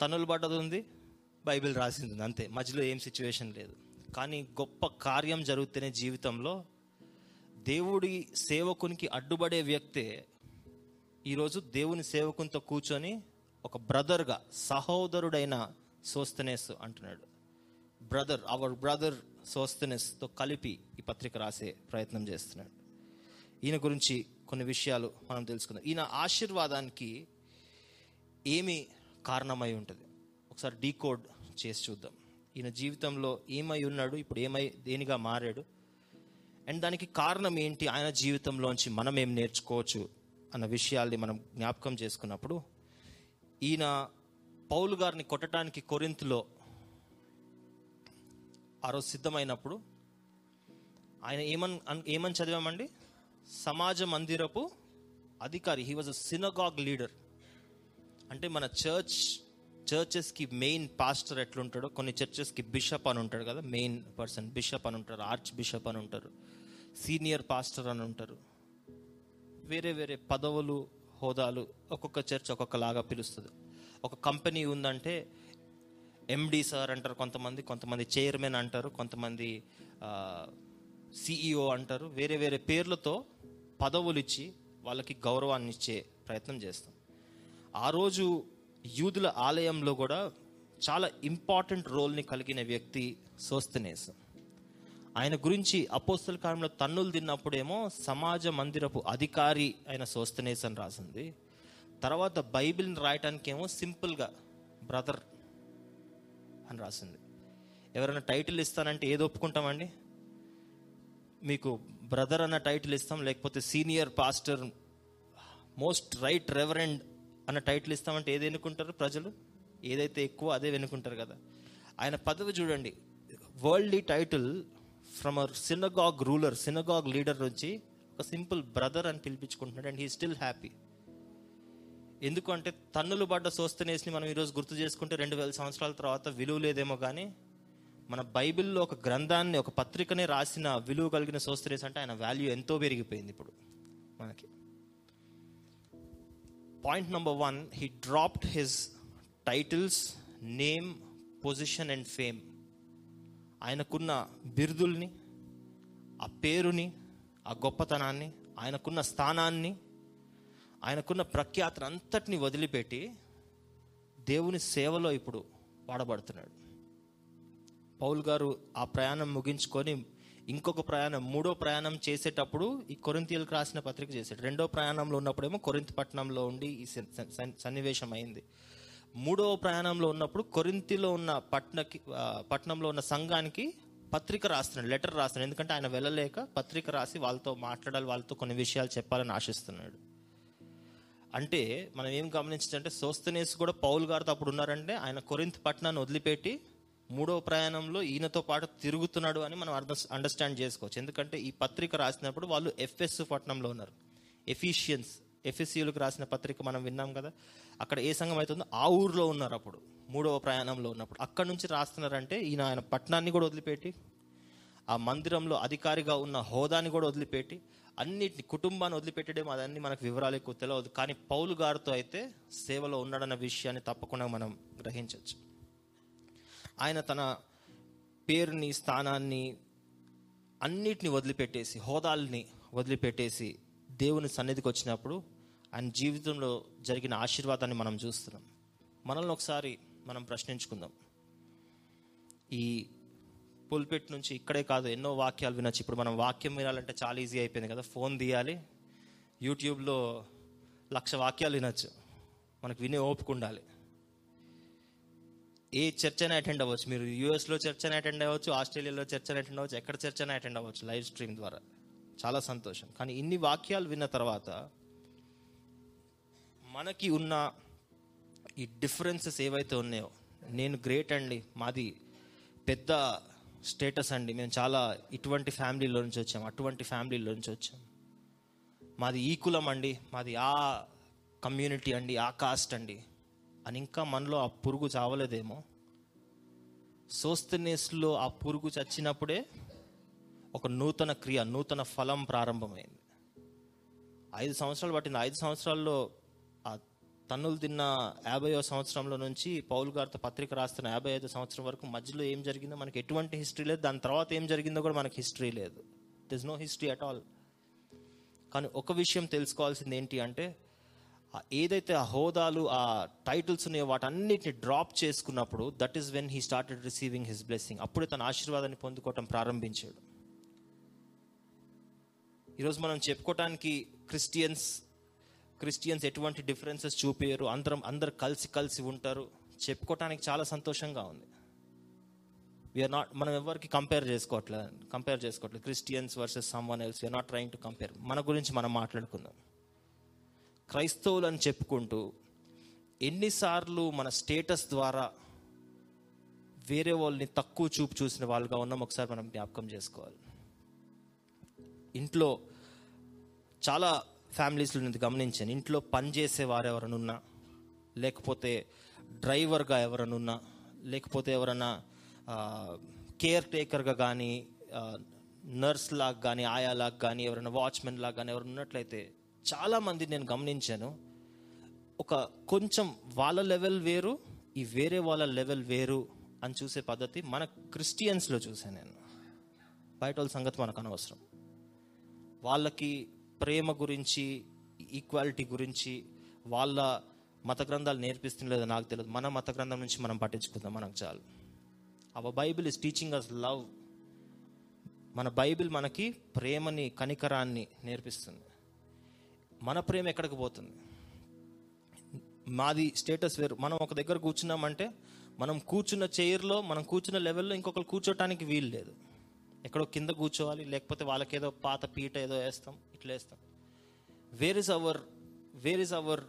తనులు పడ్డది ఉంది బైబిల్ రాసింది ఉంది అంతే. మధ్యలో ఏం సిచ్యువేషన్ లేదు. కానీ గొప్ప కార్యం జరుగుతూనే జీవితంలో దేవుడి సేవకునికి అడ్డుపడే వ్యక్తే ఈరోజు దేవుని సేవకునితో కూర్చొని ఒక బ్రదర్గా సహోదరుడైన సోస్తనేస్ అంటున్నాడు. బ్రదర్ అవర్ బ్రదర్ సోస్తనేస్తో కలిపి ఈ పత్రిక రాసే ప్రయత్నం చేస్తున్నాడు. ఈయన గురించి కొన్ని విషయాలు మనం తెలుసుకుందాం. ఈయన ఆశీర్వాదానికి ఏమి కారణమై ఉంటుంది? ఒకసారి డీకోడ్ చేసి చూద్దాం. ఈయన జీవితంలో ఏమై ఉన్నాడు? ఇప్పుడు ఏమై దేనిగా మారాడు? అండ్ దానికి కారణం ఏంటి? ఆయన జీవితంలోంచి మనం ఏం నేర్చుకోవచ్చు? అన్న విషయాల్ని మనం జ్ఞాపకం చేసుకున్నప్పుడు ఈయన పౌలు గారిని కొట్టడానికి కొరింతలో ఆ రోజు సిద్ధమైనప్పుడు ఆయన ఏమని ఏమని చదివామండి? సమాజ మందిరపు అధికారి he was a synagogue leader అంటే మన చర్చ్ చర్చెస్కి మెయిన్ పాస్టర్ ఎట్లుంటాడో కొన్ని చర్చెస్కి బిషప్ అని ఉంటాడు కదా మెయిన్ పర్సన్ బిషప్ అని ఉంటారు ఆర్చ్ బిషప్ అని ఉంటారు సీనియర్ పాస్టర్ అని ఉంటారు. వేరే వేరే పదవులు హోదాలు ఒక్కొక్క చర్చ్ ఒక్కొక్కలాగా పిలుస్తుంది. ఒక కంపెనీ ఉందంటే ఎండి సార్ అంటారు కొంతమంది కొంతమంది చైర్మన్ అంటారు కొంతమంది సిఇఓ అంటారు. వేరే వేరే పేర్లతో పదవులు ఇచ్చి వాళ్ళకి గౌరవాన్ని ఇచ్చే ప్రయత్నం చేస్తాం. ఆ రోజు యూదుల ఆలయంలో కూడా చాలా ఇంపార్టెంట్ రోల్ని కలిగిన వ్యక్తి సోస్తనేసం ఆయన గురించి అపోస్తల కాలంలో తన్నులు తిన్నప్పుడేమో సమాజ మందిరపు అధికారి అయిన సోస్తనేస్ అని రాసింది. తర్వాత బైబిల్ని రాయటానికేమో సింపుల్గా బ్రదర్ అని రాసింది. ఎవరైనా టైటిల్ ఇస్తానంటే ఏది ఒప్పుకుంటామండి? మీకు బ్రదర్ అన్న టైటిల్ ఇస్తాం లేకపోతే senior pastor most right reverend అన్న టైటిల్ ఇస్తామంటే ఏది ఎన్నుకుంటారు ప్రజలు? ఏదైతే ఎక్కువ అదే వెనుకుంటారు కదా. ఆయన పదవి చూడండి. World title from a synagogue ruler synagogue leader నుంచి ఒక సింపుల్ బ్రదర్ అని పిలిపించుకుంటున్నాడు అండ్ హీ స్టిల్ హ్యాపీ ఎందుకంటే తన్నులు పడ్డ సోస్తనేసిని మనం ఈరోజు గుర్తు చేసుకుంటే రెండు వేల సంవత్సరాల తర్వాత విలువ లేదేమో కానీ మన బైబిల్లో ఒక గ్రంథాన్ని ఒక పత్రికనే రాసిన విలువ కలిగిన సోస్తనేసి అంటే ఆయన వాల్యూ ఎంతో పెరిగిపోయింది ఇప్పుడు మనకి. Point number one he dropped his titles name position and fame ఆయనకున్న బిరుదుల్ని ఆ పేరుని ఆ గొప్పతనాన్ని ఆయనకున్న స్థానాన్ని ఆయనకున్న ప్రఖ్యాతను అంతటిని వదిలిపెట్టి దేవుని సేవలో ఇప్పుడు వాడబడుతున్నాడు. పౌల్ గారు ఆ ప్రయాణం ముగించుకొని ఇంకొక ప్రయాణం మూడో ప్రయాణం చేసేటప్పుడు ఈ కొరింతీయులకు రాసిన పత్రిక చేశాడు. రెండో ప్రయాణంలో ఉన్నప్పుడేమో కొరింత పట్టణంలో ఉండి ఈ సన్- సన్- సన్- సన్నివేశం అయింది మూడవ ప్రయాణంలో ఉన్నప్పుడు కొరింతిలో ఉన్న పట్నకి పట్నంలో పట్టణంలో ఉన్న సంఘానికి పత్రిక రాస్తున్నాడు లెటర్ రాస్తున్నాడు. ఎందుకంటే ఆయన వెళ్ళలేక పత్రిక రాసి వాళ్ళతో మాట్లాడాలి వాళ్ళతో కొన్ని విషయాలు చెప్పాలని ఆశిస్తున్నాడు. అంటే మనం ఏం గమనించంటే సోస్తనేస్ కూడా పౌల్ గారితో అప్పుడు ఉన్నారంటే ఆయన కొరింత్ పట్టణాన్ని వదిలిపెట్టి మూడవ ప్రయాణంలో ఈయనతో పాటు తిరుగుతున్నాడు అని మనం అర్థం అండర్స్టాండ్ చేసుకోవచ్చు. ఎందుకంటే ఈ పత్రిక రాసినప్పుడు వాళ్ళు ఎఫ్ఎస్ పట్టణంలో ఉన్నారు ఎఫిషియన్స్. ఎఫ్ఎస్సీలకు రాసిన పత్రిక మనం విన్నాం కదా అక్కడ ఏ సంఘం అవుతుందో ఆ ఊర్లో ఉన్నారు అప్పుడు మూడవ ప్రయాణంలో ఉన్నప్పుడు. అక్కడ నుంచి రాస్తున్నారంటే ఈయన ఆయన పట్టణాన్ని కూడా వదిలిపెట్టి ఆ మందిరంలో అధికారిగా ఉన్న హోదాని కూడా వదిలిపెట్టి అన్నిటిని కుటుంబాన్ని వదిలిపెట్టడం అదన్నీ మనకు వివరాలు ఎక్కువ తెలియదు కానీ పౌలు గారితో అయితే సేవలో ఉన్నాడన్న విషయాన్ని తప్పకుండా మనం గ్రహించవచ్చు. ఆయన తన పేరుని స్థానాన్ని అన్నిటిని వదిలిపెట్టేసి హోదాల్ని వదిలిపెట్టేసి దేవుని సన్నిధికి వచ్చినప్పుడు ఆయన జీవితంలో జరిగిన ఆశీర్వాదాన్ని మనం చూస్తున్నాం. మనల్ని ఒకసారి మనం ప్రశ్నించుకుందాం. ఈ పుల్పెట్ నుంచి ఇక్కడే కాదు ఎన్నో వాక్యాలు వినొచ్చు. ఇప్పుడు మనం వాక్యం వినాలంటే చాలా ఈజీ అయిపోయింది కదా. ఫోన్ తీయాలి. యూట్యూబ్లో లక్ష వాక్యాలు వినొచ్చు. మనకు వినే ఓపిక ఉండాలి. ఏ చర్చ్ అయినా అటెండ్ అవ్వచ్చు. మీరు యూఎస్లో చర్చ్ అయినా అటెండ్ అవ్వచ్చు ఆస్ట్రేలియాలో చర్చ్ అయినా అటెండ్ అవ్వచ్చు ఎక్కడ చర్చ్ అయినా అటెండ్ అవ్వచ్చు లైవ్ స్ట్రీమ్ ద్వారా. చాలా సంతోషం. కానీ ఇన్ని వాక్యాలు విన్న తర్వాత మనకి ఉన్న ఈ డిఫరెన్సెస్ ఏవైతే ఉన్నాయో నేను గ్రేట్ అండి మాది పెద్ద స్టేటస్ అండి. మేము చాలా ఇటువంటి ఫ్యామిలీలో నుంచి వచ్చాం అటువంటి ఫ్యామిలీలో నుంచి వచ్చాం. మాది ఈ కులం అండి మాది ఆ కమ్యూనిటీ అండి ఆ కాస్ట్ అండి. అని ఇంకా మనలో ఆ పురుగు చావలేదేమో. సోస్తనేస్లో ఆ పురుగు చచ్చినప్పుడే ఒక నూతన క్రియ నూతన ఫలం ప్రారంభమైంది. ఐదు సంవత్సరాలు పట్టింది. ఐదు సంవత్సరాల్లో ఆ తన్నులు తిన్న యాభైవ సంవత్సరంలో నుంచి పౌల్ గారితో పత్రిక రాస్తున్న యాభై ఐదు సంవత్సరం వరకు మధ్యలో ఏం జరిగిందో మనకి ఎటువంటి హిస్టరీ లేదు. దాని తర్వాత ఏం జరిగిందో కూడా మనకి హిస్టరీ లేదు. This no history at all కానీ ఒక విషయం తెలుసుకోవాల్సింది ఏంటి అంటే ఏదైతే ఆ హోదాలు ఆ టైటిల్స్ ఉన్నాయో వాటన్నిటిని డ్రాప్ చేసుకున్నప్పుడు that is when he started receiving his blessing అప్పుడే తన ఆశీర్వాదాన్ని పొందుకోవటం ప్రారంభించాడు. ఈరోజు మనం చెప్పుకోవటానికి క్రిస్టియన్స్ క్రిస్టియన్స్ ఎటువంటి డిఫరెన్సెస్ చూపించరు అందరం అందరు కలిసి కలిసి ఉంటారు. చెప్పుకోవటానికి చాలా సంతోషంగా ఉంది. వీఆర్ నాట్ మనం ఎవరికి కంపేర్ చేసుకోవట్లేదు కంపేర్ చేసుకోవట్లేదు. Christians versus someone else we're not trying to compare మన గురించి మనం మాట్లాడుకుందాం. క్రైస్తవులు అని చెప్పుకుంటూ ఎన్నిసార్లు మన స్టేటస్ ద్వారా వేరే వాళ్ళని తక్కువ చూపు చూసిన వాళ్ళుగా ఉన్నాం. ఒకసారి మనం జ్ఞాపకం చేసుకోవాలి. ఇంట్లో చాలా ఫ్యామిలీస్లో నేను గమనించాను. ఇంట్లో పని చేసేవారు ఎవరనున్నా లేకపోతే డ్రైవర్గా ఎవరనున్నా లేకపోతే ఎవరన్నా కేర్ టేకర్గా కానీ నర్స్ లాగా కానీ ఆయా లాగా కానీ ఎవరైనా వాచ్మెన్ లాగా కానీ ఎవరు ఉన్నట్లయితే చాలామంది నేను గమనించాను. ఒక కొంచెం వాళ్ళ లెవెల్ వేరు ఈ వేరే వాళ్ళ లెవెల్ వేరు అని చూసే పద్ధతి మన క్రిస్టియన్స్లో చూసాను నేను. బయట వాళ్ళ సంగతి మనకు అనవసరం. వాళ్ళకి ప్రేమ గురించి ఈక్వాలిటీ గురించి వాళ్ళ మత గ్రంథాలు నేర్పిస్తుండలేదో నాకు తెలియదు. మన మత గ్రంథం నుంచి మనం పట్టించుకుందాం మనకు చాలు. Our Bible is teaching us love మన బైబిల్ మనకి ప్రేమని కనికరాన్ని నేర్పిస్తుంది. మన ప్రేమ ఎక్కడికి పోతుంది? మాది స్టేటస్ వేరు. మనం ఒక దగ్గర కూర్చున్నామంటే మనం కూర్చున్న చైర్లో మనం కూర్చున్న లెవెల్లో ఇంకొకరు కూర్చోటానికి వీలు లేదు. ఎక్కడో కింద కూర్చోవాలి లేకపోతే వాళ్ళకేదో పాత పీట ఏదో వేస్తాం ఇట్లా వేస్తాం. Where is our where is our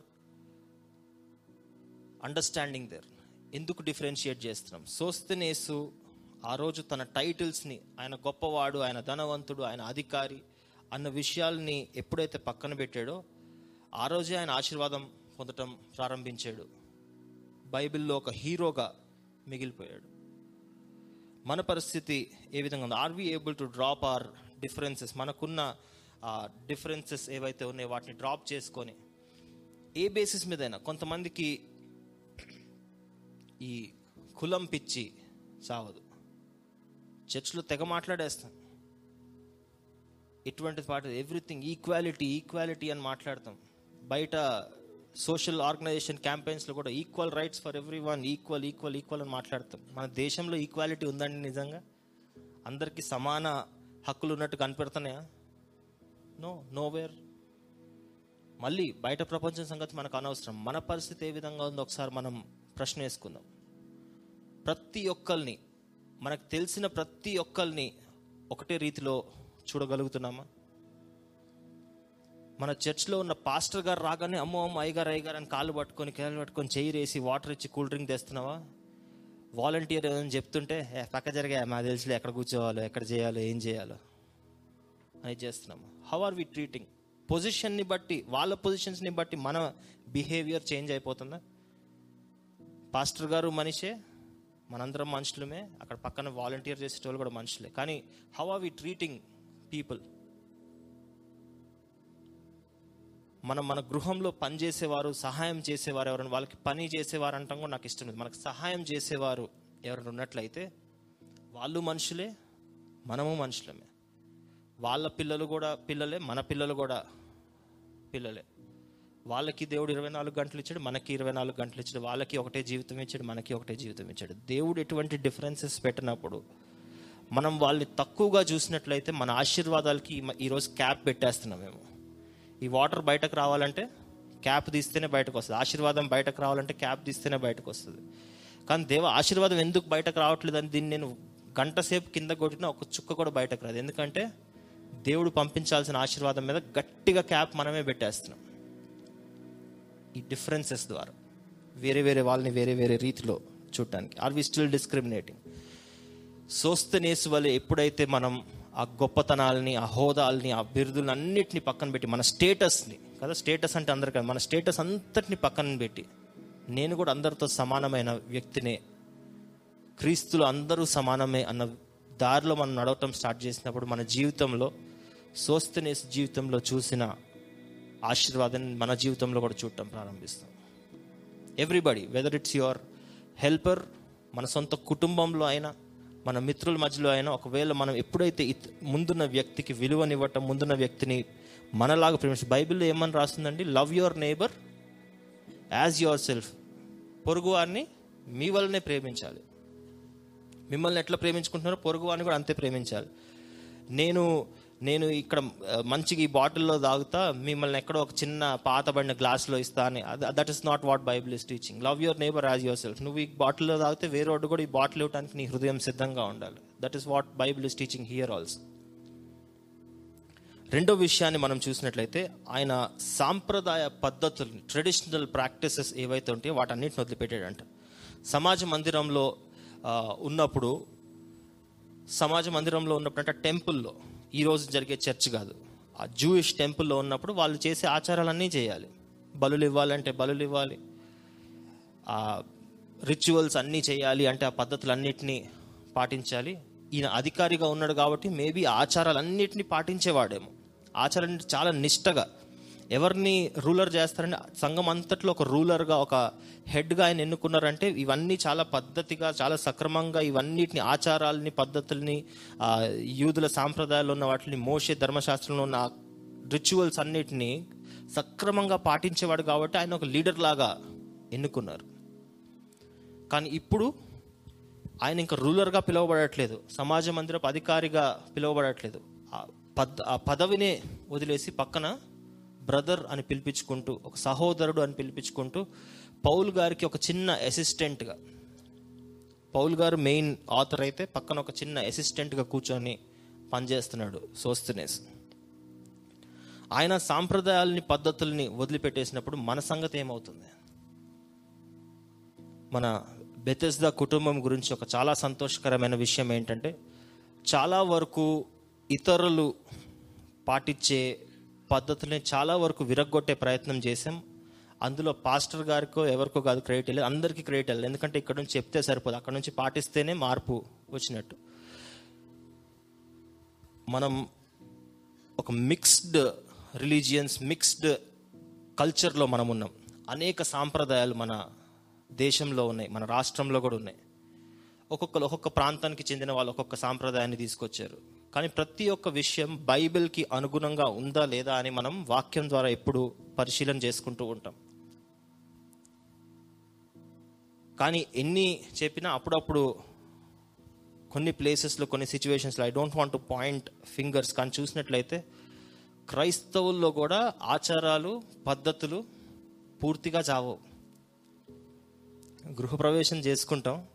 understanding there ఎందుకు డిఫరెన్షియేట్ చేస్తున్నాం? సోస్తనేసు ఆ రోజు తన టైటిల్స్ని ఆయన గొప్పవాడు ఆయన ధనవంతుడు ఆయన అధికారి అన్న విషయాల్ని ఎప్పుడైతే పక్కన పెట్టాడో ఆ రోజే ఆయన ఆశీర్వాదం పొందటం ప్రారంభించాడు. బైబిల్లో ఒక హీరోగా మిగిలిపోయాడు. మన పరిస్థితి ఏ విధంగా ఉంది? Are we able to drop our differences మనకున్న డిఫరెన్సెస్ ఏవైతే ఉన్నాయో వాటిని డ్రాప్ చేసుకొని ఏ బేసిస్ మీదైనా కొంతమందికి ఈ కులం పిచ్చి సావదు చర్చ్లో తెగ మాట్లాడేస్తాం. ఇటువంటి పాట ఎవ్రీథింగ్ ఈక్వాలిటీ ఈక్వాలిటీ అని మాట్లాడతాం. బయట సోషల్ ఆర్గనైజేషన్ క్యాంపెయిన్స్లో కూడా equal rights for everyone equal equal equal అని మాట్లాడతాం. మన దేశంలో ఈక్వాలిటీ ఉందండి నిజంగా. అందరికీ సమాన హక్కులు ఉన్నట్టు కనిపెడుతున్నాయా? నో నోవేర్ మళ్ళీ బయట ప్రపంచం సంగతి మనకు అనవసరం. మన పరిస్థితి ఏ విధంగా ఉందో ఒకసారి మనం ప్రశ్న వేసుకుందాం. ప్రతి ఒక్కరిని మనకు తెలిసిన ప్రతి ఒక్కరిని ఒకటే రీతిలో చూడగలుగుతున్నామా? మన చర్చ్లో ఉన్న పాస్టర్ గారు రాగానే అమ్మో అమ్మ అయ్యగారు అయ్యగారు అని కాళ్ళు పట్టుకొని కాళ్ళు పట్టుకొని చేయి వేసి వాటర్ ఇచ్చి కూల్ డ్రింక్ తెస్తున్నావా? వాలంటీర్ ఏదైనా చెప్తుంటే పక్క జరిగా మాకు తెలుసులే ఎక్కడ కూర్చోవాలో ఎక్కడ చేయాలో ఏం చేయాలో. అని చేస్తున్నాము. హౌ ఆర్ వి ట్రీటింగ్ పొజిషన్ని బట్టి వాళ్ళ పొజిషన్స్ని బట్టి మన బిహేవియర్ చేంజ్ అయిపోతుందా? పాస్టర్ గారు మనిషే మనందరం మనుషులమే అక్కడ పక్కన వాలంటీర్ చేసేటోళ్ళు కూడా మనుషులే. కానీ how are we treating people మనం మన గృహంలో పని చేసేవారు సహాయం చేసేవారు ఎవరైనా వాళ్ళకి పని చేసేవారు అంటాం కూడా నాకు ఇష్టం లేదు. మనకు సహాయం చేసేవారు ఎవరైనా ఉన్నట్లయితే వాళ్ళు మనుషులే మనము మనుషులమే. వాళ్ళ పిల్లలు కూడా పిల్లలే మన పిల్లలు కూడా పిల్లలే. వాళ్ళకి దేవుడు ఇరవై నాలుగు గంటలు ఇచ్చాడు మనకి ఇరవై నాలుగు గంటలు ఇచ్చాడు వాళ్ళకి ఒకటే జీవితం ఇచ్చాడు మనకి ఒకటే జీవితం ఇచ్చాడు. దేవుడు ఎటువంటి డిఫరెన్సెస్ పెట్టినప్పుడు మనం వాళ్ళని తక్కువగా చూసినట్లయితే మన ఆశీర్వాదాలకి ఈరోజు క్యాప్ పెట్టేస్తున్నాం మేము. ఈ వాటర్ బయటకు రావాలంటే క్యాప్ తీస్తేనే బయటకు వస్తుంది. ఆశీర్వాదం బయటకు రావాలంటే క్యాప్ తీస్తేనే బయటకు వస్తుంది. కానీ దేవ ఆశీర్వాదం ఎందుకు బయటకు రావట్లేదు అని దీన్ని నేను గంట సేపు కింద కొట్టినా ఒక చుక్క కూడా బయటకు రాదు. ఎందుకంటే దేవుడు పంపించాల్సిన ఆశీర్వాదం మీద గట్టిగా క్యాప్ మనమే పెట్టేస్తున్నాం. ఈ డిఫరెన్సెస్ ద్వారా వేరే వేరే వాళ్ళని వేరే వేరే రీతిలో చూడటానికి. ఆర్ వి స్టిల్ డిస్క్రిమినేటింగ్ సోస్తనేసు వల్ల ఎప్పుడైతే మనం ఆ గొప్పతనాలని ఆ హోదాల్ని ఆ బిరుదులను అన్నిటిని పక్కన పెట్టి మన స్టేటస్ని కదా స్టేటస్ అంటే అందరికీ మన స్టేటస్ అంతటిని పక్కన పెట్టి నేను కూడా అందరితో సమానమైన వ్యక్తినే క్రీస్తులు అందరూ సమానమే అన్న దారిలో మనం నడవటం స్టార్ట్ చేసినప్పుడు మన జీవితంలో సోస్తనేసి జీవితంలో చూసిన ఆశీర్వాదాన్ని మన జీవితంలో కూడా చూడటం ప్రారంభిస్తాం. Everybody whether it's your helper మన సొంత కుటుంబంలో అయినా మన మిత్రుల మధ్యలో అయినా ఒకవేళ మనం ఎప్పుడైతే ముందున్న వ్యక్తికి విలువనివ్వటం ముందున్న వ్యక్తిని మనలాగా ప్రేమించి బైబిల్లో ఏమని రాస్తుందండి? Love your neighbour as yourself పొరుగువారిని మీ వల్లనే ప్రేమించాలి. మిమ్మల్ని ఎట్లా ప్రేమించుకుంటున్నారో పొరుగువారిని కూడా అంతే ప్రేమించాలి. నేను నేను ఇక్కడ మంచిగా ఈ బాటిల్లో తాగుతా మిమ్మల్ని ఎక్కడో ఒక చిన్న పాతబడిన గ్లాస్లో ఇస్తా అని. That is not what Bible is teaching love your neighbour as yourself నువ్వు ఈ బాటిల్లో తాగితే వేరే కూడా ఈ బాటిల్ ఇవ్వడానికి నీ హృదయం సిద్ధంగా ఉండాలి. That is what Bible is teaching here also రెండో విషయాన్ని మనం చూసినట్లయితే ఆయన సాంప్రదాయ పద్ధతులు ట్రెడిషనల్ ప్రాక్టీసెస్ ఏవైతే ఉంటాయో వాటన్నిటిని వదిలిపెట్టాడంట. సమాజ మందిరంలో ఉన్నప్పుడు సమాజ మందిరంలో ఉన్నప్పుడు అంటే టెంపుల్లో ఈ జరిగే చర్చ్ కాదు. ఆ జూయిష్ టెంపుల్లో ఉన్నప్పుడు వాళ్ళు చేసే ఆచారాలన్నీ చేయాలి. బలులు ఇవ్వాలంటే బలులు ఇవ్వాలి. ఆ రిచువల్స్ అన్నీ చేయాలి అంటే ఆ పద్ధతులన్నిటినీ పాటించాలి. ఈయన అధికారిగా ఉన్నాడు కాబట్టి మేబీ ఆచారాలన్నింటినీ పాటించేవాడేమో. ఆచారాన్ని చాలా నిష్టగా ఎవరిని రూలర్ చేస్తారంటే సంఘం అంతట్లో ఒక రూలర్గా ఒక హెడ్గా ఆయన ఎన్నుకున్నారంటే ఇవన్నీ చాలా పద్ధతిగా చాలా సక్రమంగా ఇవన్నిటిని ఆచారాలని పద్ధతుల్ని యూదుల సాంప్రదాయాలు ఉన్న వాటిని మోసే ధర్మశాస్త్రంలో ఉన్న రిచువల్స్ అన్నిటినీ సక్రమంగా పాటించేవాడు కాబట్టి ఆయన ఒక లీడర్ లాగా ఎన్నుకున్నారు. కానీ ఇప్పుడు ఆయన ఇంకా రూలర్గా పిలువబడట్లేదు. సమాజ మందిరపు అధికారిగా పిలువబడట్లేదు. ఆ పద్ ఆ పదవినే వదిలేసి పక్కన బ్రదర్ అని పిలిపించుకుంటూ ఒక సహోదరుడు అని పిలిపించుకుంటూ పౌల్ గారికి ఒక చిన్న అసిస్టెంట్గా పౌల్ గారు మెయిన్ ఆథర్ అయితే పక్కన ఒక చిన్న అసిస్టెంట్గా కూర్చొని పనిచేస్తున్నాడు సోస్తనేస్. ఆయన సాంప్రదాయాలని పద్ధతుల్ని వదిలిపెట్టేసినప్పుడు మన సంగతి ఏమవుతుంది? మన బెతెస్దా కుటుంబం గురించి ఒక చాలా సంతోషకరమైన విషయం ఏంటంటే చాలా వరకు ఇతరులు పాటించే పద్ధతుల్ని చాలా వరకు విరగ్గొట్టే ప్రయత్నం చేసాం అందులో పాస్టర్ గారికో ఎవరికో కాదు క్రెడిట్ వెళ్ళదు అందరికీ క్రెడిట్ వెళ్ళదు ఎందుకంటే ఇక్కడ నుంచి చెప్తే సరిపోదు. అక్కడ నుంచి పాటిస్తేనే మార్పు వచ్చినట్టు. మనం ఒక మిక్స్డ్ రిలీజియన్స్ మిక్స్డ్ కల్చర్లో మనం ఉన్నాం. అనేక సాంప్రదాయాలు మన దేశంలో ఉన్నాయి. మన రాష్ట్రంలో కూడా ఉన్నాయి. ఒక్కొక్కరు ఒక్కొక్క ప్రాంతానికి చెందిన వాళ్ళు ఒక్కొక్క సాంప్రదాయాన్ని తీసుకొచ్చారు. కానీ ప్రతి ఒక్క విషయం బైబిల్కి అనుగుణంగా ఉందా లేదా అని మనం వాక్యం ద్వారా ఎప్పుడు పరిశీలన చేసుకుంటూ ఉంటాం. కానీ ఎన్ని చెప్పినా అప్పుడప్పుడు కొన్ని ప్లేసెస్లో కొన్ని సిచ్యువేషన్స్లో I don't want to point fingers కానీ చూసినట్లయితే క్రైస్తవుల్లో కూడా ఆచారాలు పద్ధతులు పూర్తిగా చావవు. గృహప్రవేశం చేసుకుంటాం.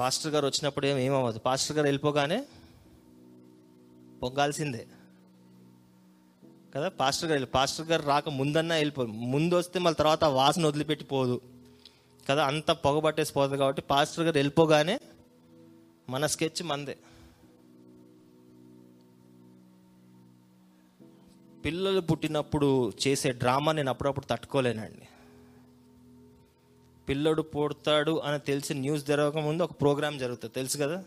పాస్టర్ గారు వచ్చినప్పుడు ఏం ఏమవ్వదు పాస్టర్ గారు వెళ్ళిపోగానే పొంగాల్సిందే. కదా? పాస్టర్ గారు వెళ్ళి- పాస్టర్ గారు రాక ముందన్నా వెళ్ళిపో ముందు వస్తే మళ్ళీ తర్వాత వాసన వదిలిపెట్టి పోదు. కదా? అంత పొగబట్టేసి పోతుంది కాబట్టి పాస్టర్ గారు వెళ్ళిపోగానే మన స్కెచ్ మందే. పిల్లలు పుట్టినప్పుడు చేసే డ్రామా నేను అప్పుడప్పుడు తట్టుకోలేనండి. పిల్లడు పుడతాడు అని తెలిసి న్యూస్ జరగక ముందు ఒక ప్రోగ్రామ్ జరుగుతుంది. తెలుసు కదా?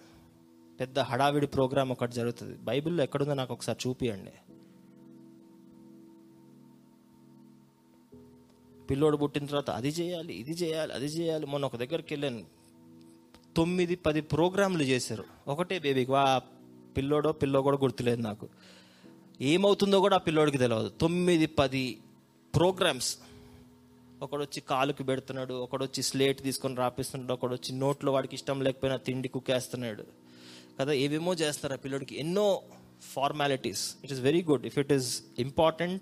పెద్ద హడావిడి ప్రోగ్రామ్ ఒకటి జరుగుతుంది. బైబిల్లో ఎక్కడుందో నాకు ఒకసారి చూపియండి. పిల్లోడు పుట్టిన తర్వాత అది చేయాలి ఇది చేయాలి అది చేయాలి. మొన్న ఒక దగ్గరికి వెళ్ళాను. తొమ్మిది పది ప్రోగ్రాంలు చేశారు. ఒకటే బేబీకి వా పిల్లోడో పిల్లో కూడా గుర్తులేదు నాకు. ఏమవుతుందో కూడా ఆ పిల్లోడికి తెలియదు తొమ్మిది పది ప్రోగ్రామ్స్. ఒకడొచ్చి కాలుకి పెడుతున్నాడు ఒకడొచ్చి స్లేట్ తీసుకొని రాపిస్తున్నాడు ఒకడొచ్చి నోట్లో వాడికి ఇష్టం లేకపోయినా తిండి కుక్కేస్తున్నాడు. కదా ఏవేమో చేస్తారు ఆ ఎన్నో formalities it is very good if it is important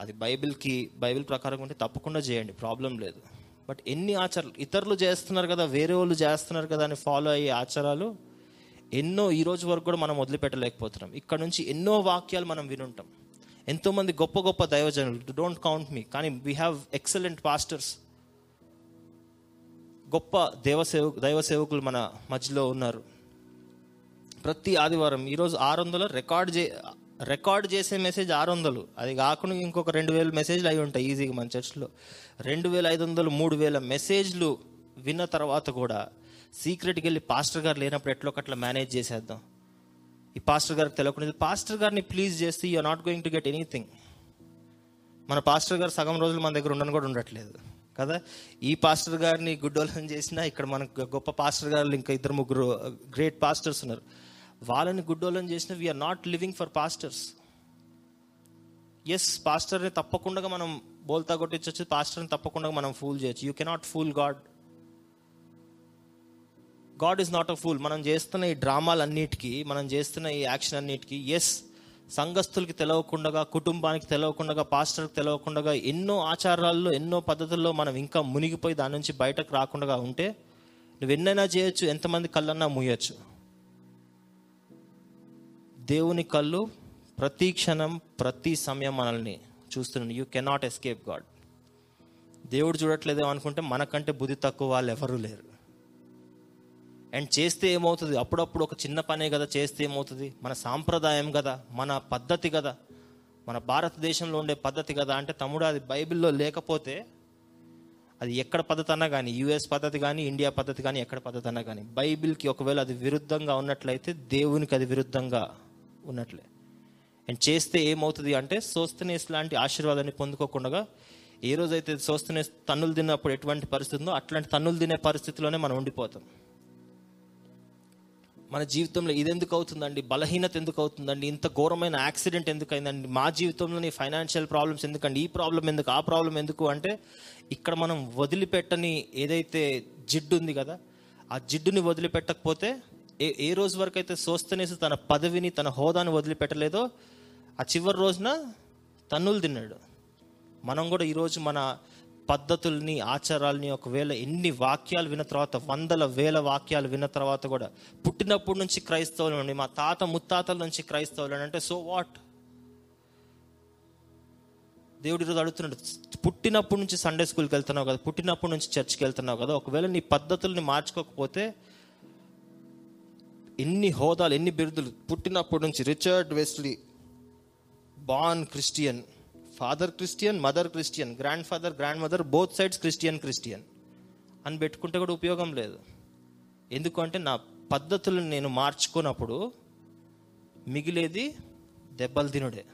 అది బైబిల్కి బైబిల్ ప్రకారం ఉంటే తప్పకుండా చేయండి. ప్రాబ్లం లేదు. బట్ ఎన్ని ఆచారాలు ఇతరులు చేస్తున్నారు కదా వేరే వాళ్ళు చేస్తున్నారు కదా అని ఫాలో అయ్యే ఆచారాలు ఎన్నో ఈ రోజు వరకు కూడా మనం వదిలిపెట్టలేకపోతున్నాం. ఇక్కడ నుంచి ఎన్నో వాక్యాలు మనం వినుంటాం. ఎంతోమంది గొప్ప గొప్ప దైవజనులు. డోంట్ కౌంట్ మీ కానీ వీ హ్యావ్ ఎక్సలెంట్ పాస్టర్స్ గొప్ప దేవసేవ దైవ సేవకులు మన మధ్యలో ఉన్నారు. ప్రతి ఆదివారం ఈరోజు ఆరు వందలు రికార్డ్ చే రికార్డ్ చేసే మెసేజ్ ఆరు వందలు అది కాకుండా ఇంకొక రెండు వేల మెసేజ్లు అయి ఉంటాయి ఈజీగా మన చర్చ్లో రెండు వేల ఐదు వందలు మూడు వేల మెసేజ్లు విన్న తర్వాత కూడా సీక్రెట్కి వెళ్ళి పాస్టర్ గారు లేనప్పుడు ఎట్లో ఒకట్లా మేనేజ్ చేసేద్దాం? ఈ పాస్టర్ గారికి తెలియకుండా పాస్టర్ గారిని ప్లీజ్ చేస్తే you're not going to get anything మన పాస్టర్ గారు సగం రోజులు మన దగ్గర ఉండని కూడా ఉండట్లేదు. కదా? ఈ పాస్టర్ గారిని గుడ్డోలం చేసినా ఇక్కడ మనకు గొప్ప పాస్టర్ గారు ఇంకా ఇద్దరు ముగ్గురు uh, గ్రేట్ పాస్టర్స్ ఉన్నారు. వాళ్ళని గుడ్డోలం చేసిన we are not living for pastors yes పాస్టర్ని తప్పకుండా మనం బోల్తా కొట్టించవచ్చు పాస్టర్ని తప్పకుండా మనం ఫూల్ చేయొచ్చు. You cannot fool God God is not a fool మనం చేస్తున్న ఈ డ్రామాలన్నిటికీ మనం చేస్తున్న ఈ యాక్షన్ అన్నిటికీ ఎస్ సంఘస్థులకి తెలవకుండా కుటుంబానికి తెలవకుండా పాస్టర్కి తెలవకుండా ఎన్నో ఆచారాల్లో ఎన్నో పద్ధతుల్లో మనం ఇంకా మునిగిపోయి దాని నుంచి బయటకు రాకుండా ఉంటే నువ్వు ఎన్నైనా చేయొచ్చు ఎంతమంది కళ్ళన్నా మూయొచ్చు. దేవుని కళ్ళు ప్రతి క్షణం ప్రతి సమయం మనల్ని చూస్తున్నాను యూ కెనాట్ ఎస్కేప్ గాడ్ దేవుడు చూడట్లేదేమో అనుకుంటే మనకంటే బుద్ధి తక్కువ వాళ్ళు ఎవరూ లేరు. అండ్ చేస్తే ఏమవుతుంది? అప్పుడప్పుడు ఒక చిన్న పనే కదా చేస్తే ఏమవుతుంది? మన సాంప్రదాయం కదా మన పద్ధతి కదా మన భారతదేశంలో ఉండే పద్ధతి కదా. అంటే తమ్ముడు అది బైబిల్లో లేకపోతే అది ఎక్కడ పద్ధతి అన్నా కానీ యుఎస్ పద్ధతి కానీ ఇండియా పద్ధతి కానీ ఎక్కడ పద్ధతి అన్నా కానీ బైబిల్కి ఒకవేళ అది విరుద్ధంగా ఉన్నట్లయితే దేవునికి అది విరుద్ధంగా ఉన్నట్లే. అండ్ చేస్తే ఏమవుతుంది అంటే సోస్తనేస్ లాంటి ఆశీర్వాదాన్ని పొందుకోకుండా ఏ రోజైతే సోస్తనేస్ తన్నులు తిన్నప్పుడు ఎటువంటి పరిస్థితి ఉందో అట్లాంటి తన్నులు తినే పరిస్థితిలోనే మనం ఉండిపోతాం. మన జీవితంలో ఇది ఎందుకు అవుతుందండి? బలహీనత ఎందుకు అవుతుందండి? ఇంత ఘోరమైన యాక్సిడెంట్ ఎందుకు అయిందండి? మా జీవితంలోని ఫైనాన్షియల్ ప్రాబ్లమ్స్ ఎందుకండి? ఈ ప్రాబ్లం ఎందుకు? ఆ ప్రాబ్లం ఎందుకు? అంటే ఇక్కడ మనం వదిలిపెట్టని ఏదైతే జిడ్డు ఉంది కదా ఆ జిడ్డుని వదిలిపెట్టకపోతే ఏ ఏ రోజు వరకు అయితే సోస్తనేసి తన పదవిని తన హోదాని వదిలిపెట్టలేదో ఆ చివరి రోజున తన్నులు తిన్నాడు. మనం కూడా ఈరోజు మన పద్ధతుల్ని ఆచారాలని ఒకవేళ ఎన్ని వాక్యాలు విన్న తర్వాత వందల వేల వాక్యాలు విన్న తర్వాత కూడా పుట్టినప్పటి నుంచి క్రైస్తవులు అండి మా తాత ముత్తాతల నుంచి క్రైస్తవులు అంటే సో వాట్ దేవుడు ఈరోజు అడుగుతున్నాడు పుట్టినప్పటి నుంచి సండే స్కూల్కి వెళ్తున్నావు కదా పుట్టినప్పటి నుంచి చర్చ్కి వెళ్తున్నావు కదా ఒకవేళ నీ పద్ధతుల్ని మార్చుకోకపోతే ఎన్ని హోదాలు ఎన్ని బిరుదులు పుట్టినప్పటి నుంచి Richard Wesley born Christian father Christian mother Christian grandfather grandmother both sides Christian Christian అని పెట్టుకుంటే కూడా ఉపయోగం లేదు. ఎందుకంటే నా పద్ధతులను నేను మార్చుకున్నప్పుడు మిగిలేది దెబ్బలు తినుడే.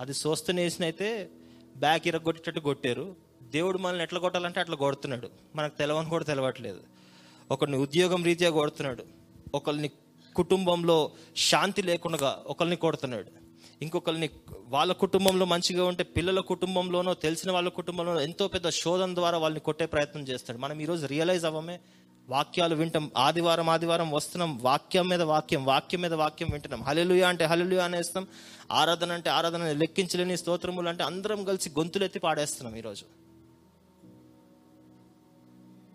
అది సోస్తనేసినైతే బ్యాక్ ఇరగొట్టేటట్టు కొట్టారు. దేవుడు మనల్ని ఎట్లా కొట్టాలంటే అట్లా కొడుతున్నాడు. మనకు తెలవని కూడా తెలవట్లేదు. ఒకరిని ఉద్యోగం రీత్యా కొడుతున్నాడు. ఒకరిని కుటుంబంలో శాంతి లేకుండా ఒకరిని కొడుతున్నాడు. ఇంకొకరిని వాళ్ళ కుటుంబంలో మంచిగా ఉంటే పిల్లల కుటుంబంలోనో తెలిసిన వాళ్ళ కుటుంబంలోనో ఎంతో పెద్ద శోధన ద్వారా వాళ్ళని కొట్టే ప్రయత్నం చేస్తాడు. మనం ఈరోజు రియలైజ్ అవ్వమే. వాక్యాలు వింటాం. ఆదివారం ఆదివారం వస్తున్నాం. వాక్యం మీద వాక్యం వాక్యం మీద వాక్యం వింటున్నాం. హలెలుయా అంటే హలెలుయా అనేస్తాం ఆరాధన అంటే ఆరాధన లెక్కించలేని స్తోత్రములు అంటే అందరం కలిసి గొంతులెత్తి పాడేస్తున్నాం ఈరోజు.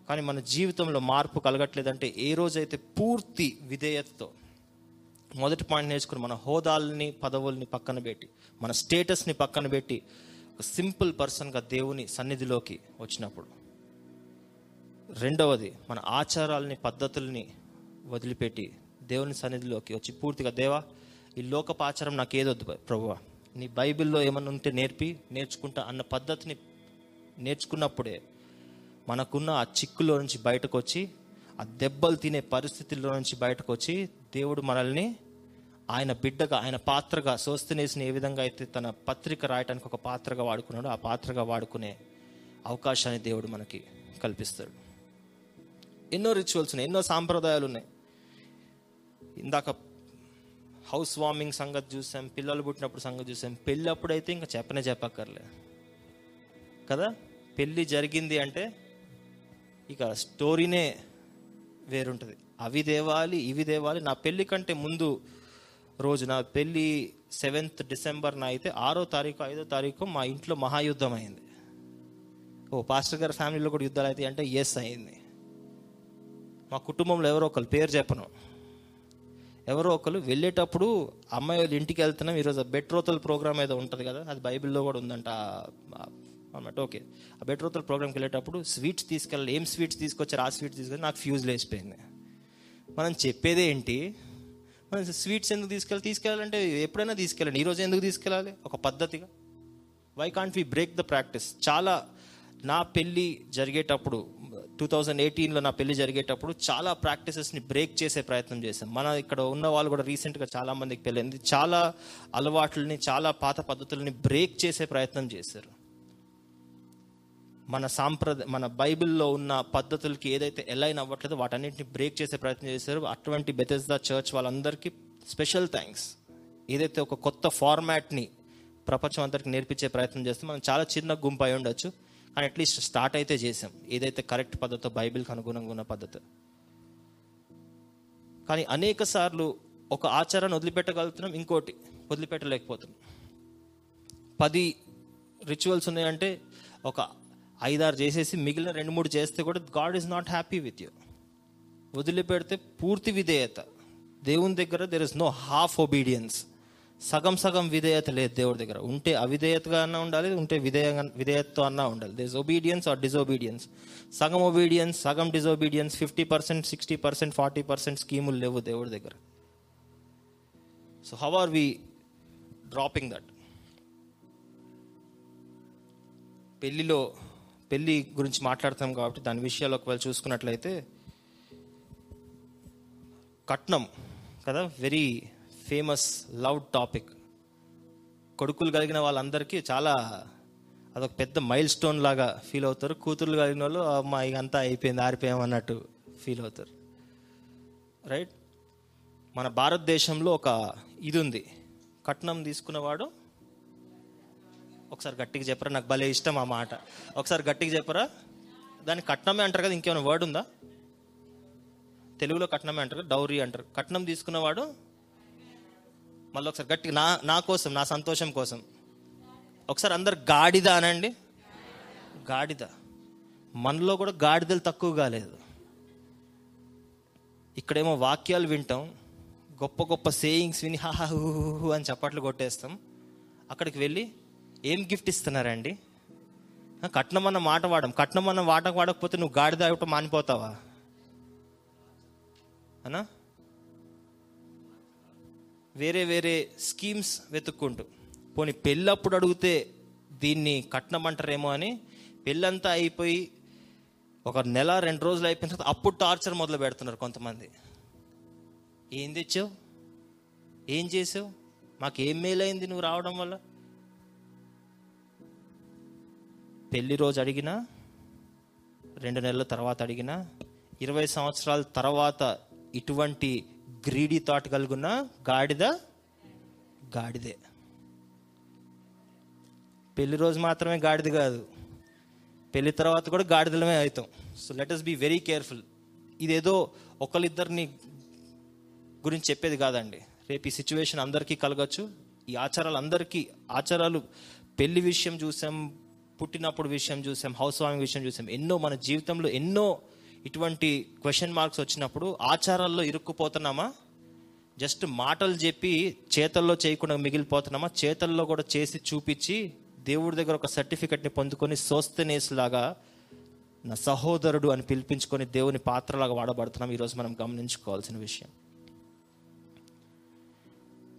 కానీ మన జీవితంలో మార్పు కలగట్లేదంటే ఏ రోజైతే పూర్తి విధేయతతో మొదటి పాయింట్ నేర్చుకుని మన హోదాల్ని పదవుల్ని పక్కన పెట్టి మన స్టేటస్ని పక్కన పెట్టి ఒక సింపుల్ పర్సన్గా దేవుని సన్నిధిలోకి వచ్చినప్పుడు. రెండవది మన ఆచారాలని పద్ధతుల్ని వదిలిపెట్టి దేవుని సన్నిధిలోకి వచ్చి పూర్తిగా దేవా ఈ లోకపాచారం నాకు ఏదొద్దు ప్రభువా నీ బైబిల్లో ఏమన్నా ఉంటే నేర్పి నేర్చుకుంటా అన్న పద్ధతిని నేర్చుకున్నప్పుడే మనకున్న ఆ చిక్కులో నుంచి బయటకు వచ్చి ఆ దెబ్బలు తినే పరిస్థితుల్లో నుంచి బయటకు వచ్చి దేవుడు మనల్ని ఆయన బిడ్డగా ఆయన పాత్రగా సోస్తనేసిన ఏ విధంగా అయితే తన పత్రిక రాయటానికి ఒక పాత్రగా వాడుకున్నాడో ఆ పాత్రగా వాడుకునే అవకాశాన్ని దేవుడు మనకి కల్పిస్తాడు. ఎన్నో రిచువల్స్ ఉన్నాయి ఎన్నో సాంప్రదాయాలు ఉన్నాయి. ఇందాక హౌస్ వార్మింగ్ సంగతి చూసాం పిల్లలు పుట్టినప్పుడు సంగతి చూసాం. పెళ్ళి అప్పుడైతే ఇంకా చెప్పనే చెప్పక్కర్లే. కదా? పెళ్ళి జరిగింది అంటే ఇక స్టోరీనే వేరుంటుంది. అవి దేవాలి ఇవి దేవాలి. నా పెళ్ళి కంటే ముందు రోజు నా పెళ్ళి సెవెంత్ డిసెంబర్న అయితే ఆరో తారీఖు ఐదో తారీఖు మా ఇంట్లో మహాయుద్ధం అయింది. ఓ పాస్టర్ గారి ఫ్యామిలీలో కూడా యుద్ధాలు అయితే అంటే ఎస్ అయింది. మా కుటుంబంలో ఎవరో ఒకరు పేరు చెప్పను. ఎవరో ఒకరు వెళ్ళేటప్పుడు అమ్మాయి వాళ్ళ ఇంటికి వెళ్తున్నాం. ఈరోజు బెట్రోతల్ ప్రోగ్రామ్ ఏదో ఉంటుంది కదా అది బైబిల్లో కూడా ఉందంట. అన్నమాట ఓకే ఆ బెట్రోతల్ ప్రోగ్రామ్కి వెళ్ళేటప్పుడు స్వీట్స్ తీసుకెళ్ళాలి ఏం స్వీట్స్ తీసుకొచ్చారు ఆ స్వీట్స్ తీసుకెళ్ళి నాకు ఫ్యూజ్ లేచిపోయింది మనం చెప్పేదే ఏంటి? మనం స్వీట్స్ ఎందుకు తీసుకెళ్ళి తీసుకెళ్ళాలంటే ఎప్పుడైనా తీసుకెళ్ళండి. ఈరోజు ఎందుకు తీసుకెళ్ళాలి? ఒక పద్ధతిగా. Why can't we break the practice చాలా నా పెళ్ళి జరిగేటప్పుడు టూ థౌజండ్ ఎయిటీన్లో నా పెళ్ళి జరిగేటప్పుడు చాలా ప్రాక్టీసెస్ని బ్రేక్ చేసే ప్రయత్నం చేశాం మన ఇక్కడ ఉన్న వాళ్ళు కూడా రీసెంట్గా చాలా మందికి పెళ్ళింది చాలా అలవాట్లని చాలా పాత పద్ధతులని బ్రేక్ చేసే ప్రయత్నం చేశారు. మన సాంప్రదాయ మన బైబిల్లో ఉన్న పద్ధతులకి ఏదైతే ఎలైన్ అవ్వట్లేదో వాటన్నింటిని బ్రేక్ చేసే ప్రయత్నం చేశారు. అటువంటి బెతెస్దా చర్చ్ వాళ్ళందరికీ స్పెషల్ థ్యాంక్స్ ఏదైతే ఒక కొత్త ఫార్మాట్ని ప్రపంచం అందరికి నేర్పించే ప్రయత్నం చేస్తే మనం చాలా చిన్న గుంపు అయి ఉండొచ్చు. కానీ అట్లీస్ట్ స్టార్ట్ అయితే చేసాం ఏదైతే కరెక్ట్ పద్ధతి బైబిల్కి అనుగుణంగా ఉన్న పద్ధతి. కానీ అనేక సార్లు ఒక ఆచారాన్ని వదిలిపెట్టగలుగుతున్నాం ఇంకోటి వదిలిపెట్టలేకపోతున్నాం. పది రిచువల్స్ ఉన్నాయంటే ఒక ఐదారు చేసేసి మిగిలిన రెండు మూడు చేస్తే కూడా God is not happy with you వదిలిపెడితే పూర్తి విధేయత. దేవుని దగ్గర there is no half obedience సగం సగం విధేయత లేదు దేవుడి దగ్గర. ఉంటే అవిధేయతగా అన్నా ఉండాలి ఉంటే విధేయ విధేయతతో అన్నా ఉండాలి. దిస్ ఒబీడియన్స్ ఆర్ డిజొబీడియన్స్ సగం ఒబీడియన్స్ సగం disobedience fifty percent sixty percent forty percent స్కీములు లేవు దేవుడి దగ్గర. So how are we dropping that పెళ్ళిలో పెళ్ళి గురించి మాట్లాడతాం కాబట్టి దాని విషయాలు ఒకవేళ చూసుకున్నట్లయితే కట్నం కదా వెరీ ఫేమస్ లవ్ టాపిక్ కొడుకులు కలిగిన వాళ్ళందరికీ చాలా అదొక పెద్ద మైల్ స్టోన్ లాగా ఫీల్ అవుతారు. కూతుర్లు కలిగిన వాళ్ళు అమ్మా ఇక అంతా అయిపోయింది ఆరిపోయాం అన్నట్టు ఫీల్ అవుతారు. రైట్ మన భారతదేశంలో ఒక ఇది ఉంది. కట్నం తీసుకున్నవాడు ఒకసారి గట్టిగా చెప్పరా? నాకు భలే ఇష్టం ఆ మాట. ఒకసారి గట్టిగా చెప్పరా? దాన్ని కట్నమే అంటారు కదా ఇంకేమైనా వర్డ్ ఉందా? తెలుగులో కట్నమే అంటారు కదా, డౌరీ అంటారు. కట్నం తీసుకున్నవాడు మళ్ళీ ఒకసారి గట్టిగా నా నా కోసం నా సంతోషం కోసం. ఒకసారి అందరు గాడిద అనండి. గాడిద. మనలో కూడా గాడిదలు తక్కువ కాలేదు. ఇక్కడేమో వాక్యాలు వింటాం గొప్ప గొప్ప సేయింగ్స్ విని హాహా అని చప్పట్లు కొట్టేస్తాం. అక్కడికి వెళ్ళి ఏం గిఫ్ట్ ఇస్తున్నారండి? కట్నం అన్న మాట వాడం. కట్నం అన్న మాట వాడకపోతే నువ్వు గాడిద ఇవ్వటం మానిపోతావా? అనా? వేరే వేరే స్కీమ్స్ వెతుక్కుంటూ. పోనీ పెళ్ళప్పుడు అడిగితే దీన్ని కట్నం అంటారేమో అని పెళ్ళంతా అయిపోయి ఒక నెల రెండు రోజులు అయిపోయిన తర్వాత అప్పుడు టార్చర్ మొదలు పెడుతున్నారు కొంతమంది. ఏం తెచ్చావు? ఏం చేసావు? మాకు ఏం మేలైంది నువ్వు రావడం వల్ల? పెళ్ళి రోజు అడిగినా రెండు నెలల తర్వాత అడిగినా ఇరవై సంవత్సరాల తర్వాత ఇటువంటి గ్రీడీ థాట్ కలుగున్న గాడిద గాడిదే. పెళ్ళి రోజు మాత్రమే గాడిద కాదు పెళ్ళి తర్వాత కూడా గాడిదలమే అవుతాం. So let us be very careful ఇదేదో ఒకరిద్దరిని గురించి చెప్పేది కాదండి. రేపు ఈ సిచ్యువేషన్ అందరికీ కలగచ్చు. ఈ ఆచారాలు అందరికీ ఆచారాలు పెళ్ళి విషయం చూసాం పుట్టినప్పుడు విషయం చూసాం హౌస్ వామింగ్ విషయం చూసాం. ఎన్నో మన జీవితంలో ఎన్నో ఇటువంటి క్వశ్చన్ మార్క్స్ వచ్చినప్పుడు ఆచారాల్లో ఇరుక్కుపోతున్నామా? జస్ట్ మాటలు చెప్పి చేతల్లో చేయకుండా మిగిలిపోతున్నామా? చేతల్లో కూడా చేసి చూపించి దేవుడి దగ్గర ఒక సర్టిఫికెట్ని పొందుకొని సోస్తనేస్ లాగా నా సహోదరుడు అని పిలిపించుకొని దేవుని పాత్రలాగా వాడబడుతున్నాం. ఈరోజు మనం గమనించుకోవాల్సిన విషయం.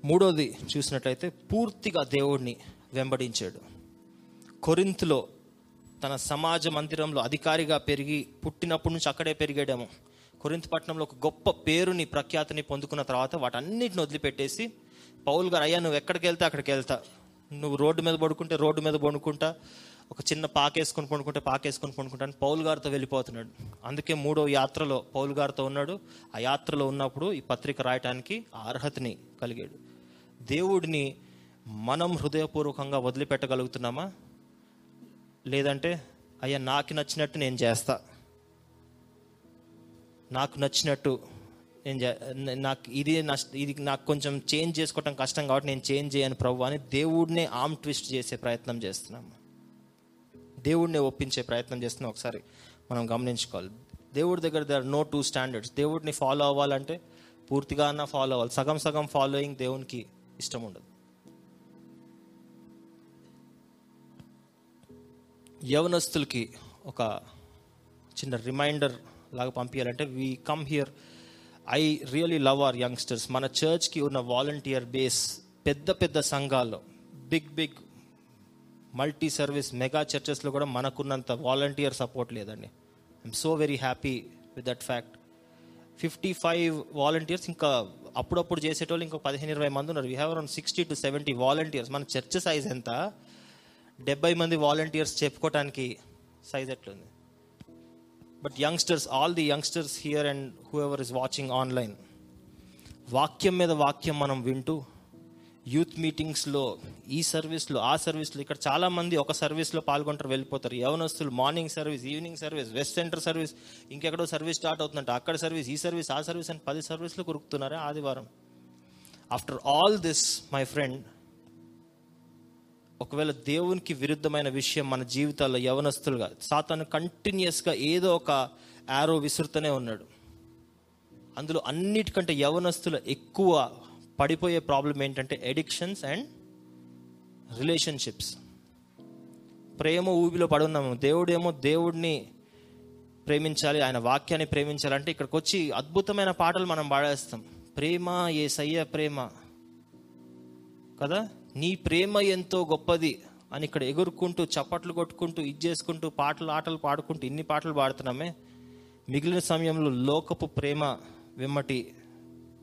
మూడోది చూసినట్లయితే పూర్తిగా దేవుడిని వెంబడించాడు. కొరింత్లో తన సమాజ మందిరంలో అధికారిగా పెరిగి పుట్టినప్పటి నుంచి అక్కడే పెరిగాడేమో. కొరింత పట్టణంలో ఒక గొప్ప పేరుని ప్రఖ్యాతిని పొందుకున్న తర్వాత వాటన్నిటిని వదిలిపెట్టేసి పౌల్ గారు అయ్యా నువ్వు ఎక్కడికి వెళ్తే అక్కడికి వెళ్తా. నువ్వు రోడ్డు మీద పడుకుంటే రోడ్డు మీద పడుకుంటా. ఒక చిన్న పాకేసుకొని పండుకుంటే పాకేసుకొని పడుకుంటా అని పౌల్ గారితో వెళ్ళిపోతున్నాడు. అందుకే మూడో యాత్రలో పౌల్ గారితో ఉన్నాడు. ఆ యాత్రలో ఉన్నప్పుడు ఈ పత్రిక రాయటానికి అర్హతని కలిగాడు. దేవుడిని మనం హృదయపూర్వకంగా వదిలిపెట్టగలుగుతున్నామా? లేదంటే అయ్యా నాకు నచ్చినట్టు నేను చేస్తా. నాకు నచ్చినట్టు నేను చే- నాకు ఇది ఇది నాకు కొంచెం చేంజ్ చేసుకోవటం కష్టం కాబట్టి నేను చేంజ్ చేయను ప్రభు అని దేవుడినే ఆమ్ ట్విస్ట్ చేసే ప్రయత్నం చేస్తున్నాము దేవుడిని ఒప్పించే ప్రయత్నం చేస్తున్నాం ఒకసారి మనం గమనించుకోవాలి. దేవుడి దగ్గర దర్ నో టూ స్టాండర్డ్స్ దేవుడిని ఫాలో అవ్వాలంటే పూర్తిగా అన్న ఫాలో అవ్వాలి. సగం సగం ఫాలోయింగ్ దేవునికి ఇష్టం ఉండదు. యవనస్తులకి ఒక చిన్న రిమైండర్ లాగా పంపించాలంటే we come here I really love our youngsters మన చర్చ్కి ఉన్న వాలంటీర్ బేస్ పెద్ద పెద్ద సంఘాల్లో big big multi service mega చర్చెస్లో కూడా మనకున్నంత వాలంటీర్ సపోర్ట్ లేదండి. I'm so very happy with that fact fifty five volunteers ఇంకా అప్పుడప్పుడు చేసేటోళ్ళు ఇంకో పదిహేను ఇరవై మంది ఉన్నారు. We have around sixty to seventy volunteers మన చర్చ్ సైజ్ ఎంత? డెబ్బై మంది వాలంటీర్స్ చెప్పుకోవటానికి సైజ్ ఎట్లుంది? But youngsters all the youngsters here and whoever is watching online వాక్యం మీద వాక్యం మనం వింటూ యూత్ మీటింగ్స్లో ఈ సర్వీస్లో ఆ సర్వీస్లో ఇక్కడ చాలామంది ఒక సర్వీస్లో పాల్గొంటారు వెళ్ళిపోతారు. యవనస్తులు morning service evening service west centre service ఇంకెక్కడో service start అవుతుందంట. అక్కడ సర్వీస్ ఈ సర్వీస్ ఆ సర్వీస్ అని పది సర్వీస్లో కురుకుతున్నారే ఆదివారం. After all this my friend ఒకవేళ దేవునికి విరుద్ధమైన విషయం మన జీవితాల్లో యవనస్తులుగా సాతాను కంటిన్యూస్గా ఏదో ఒక యారో విసురుతూనే ఉన్నాడు. అందులో అన్నిటికంటే యవనస్తులు ఎక్కువ పడిపోయే ప్రాబ్లం ఏంటంటే ఎడిక్షన్స్ అండ్ రిలేషన్షిప్స్ ప్రేమ ఊబిలో పడున్నాము దేవుడేమో దేవుడిని ప్రేమించాలి ఆయన వాక్యాన్ని ప్రేమించాలంటే ఇక్కడికి వచ్చి అద్భుతమైన పాటలు మనం పాడేస్తాం. ప్రేమ ఏ సయ్య ప్రేమ. కదా? నీ ప్రేమ ఎంతో గొప్పది అని ఇక్కడ ఎగురుకుంటూ చప్పట్లు కొట్టుకుంటూ ఇది చేసుకుంటూ పాటలు ఆటలు పాడుకుంటూ ఇన్ని పాటలు పాడుతున్నామే. మిగిలిన సమయంలో లోకపు ప్రేమ వెమ్మటి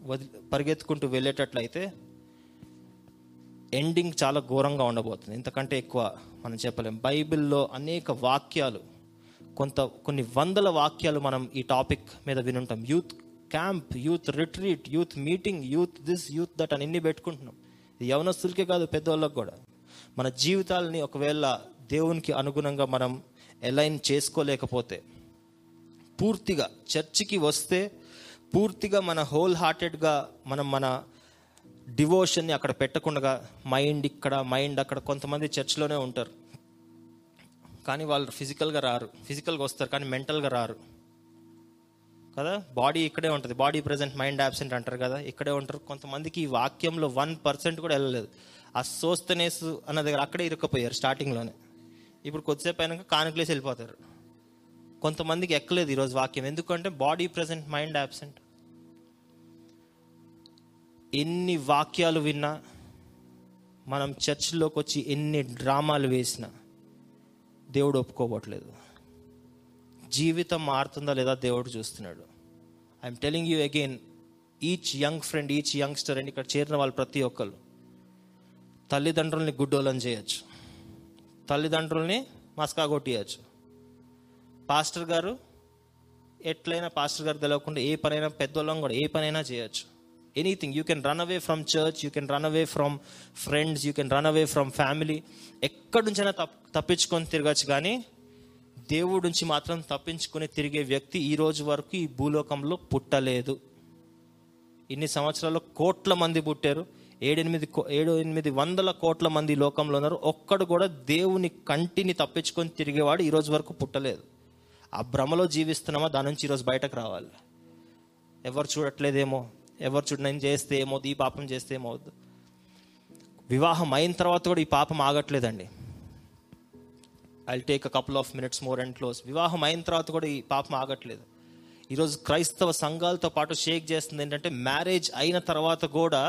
వది పరిగెత్తుకుంటూ వెళ్ళేటట్లయితే ఎండింగ్ చాలా ఘోరంగా ఉండబోతుంది. ఇంతకంటే ఎక్కువ మనం చెప్పలేం. బైబిల్లో అనేక వాక్యాలు కొంత కొన్ని వందల వాక్యాలు మనం ఈ టాపిక్ మీద వినుంటాం. Youth camp youth retreat youth meeting youth this youth that అని ఎన్ని పెట్టుకుంటున్నాం. యవనస్తులకే కాదు పెద్దవాళ్ళకి కూడా. మన జీవితాలని ఒకవేళ దేవునికి అనుగుణంగా మనం అలైన్ చేసుకోలేకపోతే పూర్తిగా చర్చికి వస్తే పూర్తిగా మన హోల్ హార్టెడ్గా మనం మన డివోషన్ని అక్కడ పెట్టకుండా మైండ్ ఇక్కడ మైండ్ అక్కడ కొంతమంది చర్చ్లోనే ఉంటారు. కానీ వాళ్ళు ఫిజికల్గా రారు ఫిజికల్గా వస్తారు కానీ మెంటల్గా రారు. కదా? బాడీ ఇక్కడే ఉంటుంది. బాడీ ప్రజెంట్ మైండ్ యాబ్సెంట్ అంటారు కదా? ఇక్కడే ఉంటారు. కొంతమందికి ఈ వాక్యంలో వన్ పర్సెంట్ కూడా వెళ్ళలేదు. ఆ సోస్తనేస్ అన్న దగ్గర అక్కడే ఇరుక్కపోయారు స్టార్టింగ్లోనే ఇప్పుడు కొద్దిసేపు అయినాక కానుకలేసి వెళ్ళిపోతారు. కొంతమందికి ఎక్కలేదు ఈరోజు వాక్యం. ఎందుకంటే బాడీ ప్రజెంట్ మైండ్ యాబ్సెంట్ ఎన్ని వాక్యాలు విన్నా మనం చర్చిలోకి వచ్చి ఎన్ని డ్రామాలు వేసినా దేవుడు ఒప్పుకోవట్లేదు జీవితం మారుతుందా లేదా దేవుడు చూస్తున్నాడు. I'm telling you again each young friend each youngster అని ఇక్కడ చేరిన వాళ్ళు ప్రతి ఒక్కరు తల్లిదండ్రుల్ని గుడ్డోలం చేయొచ్చు. తల్లిదండ్రుల్ని మస్కా కొట్టియచ్చు. పాస్టర్ గారు ఎట్లయినా పాస్టర్ గారు తెలియకుండా ఏ పనైనా పెద్దోళ్ళం కూడా ఏ పనైనా చేయొచ్చు. Anything you can run away from church you can run away from friends you can run away from family ఎక్కడి నుంచైనా తప్ తప్పించుకొని తిరగచ్చు కానీ దేవుడి నుంచి మాత్రం తప్పించుకుని తిరిగే వ్యక్తి ఈ రోజు వరకు ఈ భూలోకంలో పుట్టలేదు. ఇన్ని సంవత్సరాల్లో కోట్ల మంది పుట్టారు. ఏడెనిమిది కో- ఏడు ఎనిమిది వందల కోట్ల మంది లోకంలో ఉన్నారు. ఒక్కడు కూడా దేవుని కంటిని తప్పించుకొని తిరిగేవాడు ఈ రోజు వరకు పుట్టలేదు. ఆ భ్రమలో జీవిస్తున్నామా? దాని నుంచి ఈరోజు బయటకు రావాలి. ఎవరు చూడట్లేదేమో? ఎవరు చూడ నేను చేస్తే ఏమవుద్దు? ఈ పాపం చేస్తే ఏమవుద్దు? వివాహం అయిన తర్వాత కూడా ఈ పాపం ఆగట్లేదండి. I take a couple of minutes more and close వివాహం అయిన తర్వాత కూడా ఈ పాపం ఆగట్లేదు. ఈరోజు క్రైస్తవ సంఘాలతో పాటు షేక్ చేస్తుంది ఏంటంటే మ్యారేజ్ అయిన తర్వాత కూడా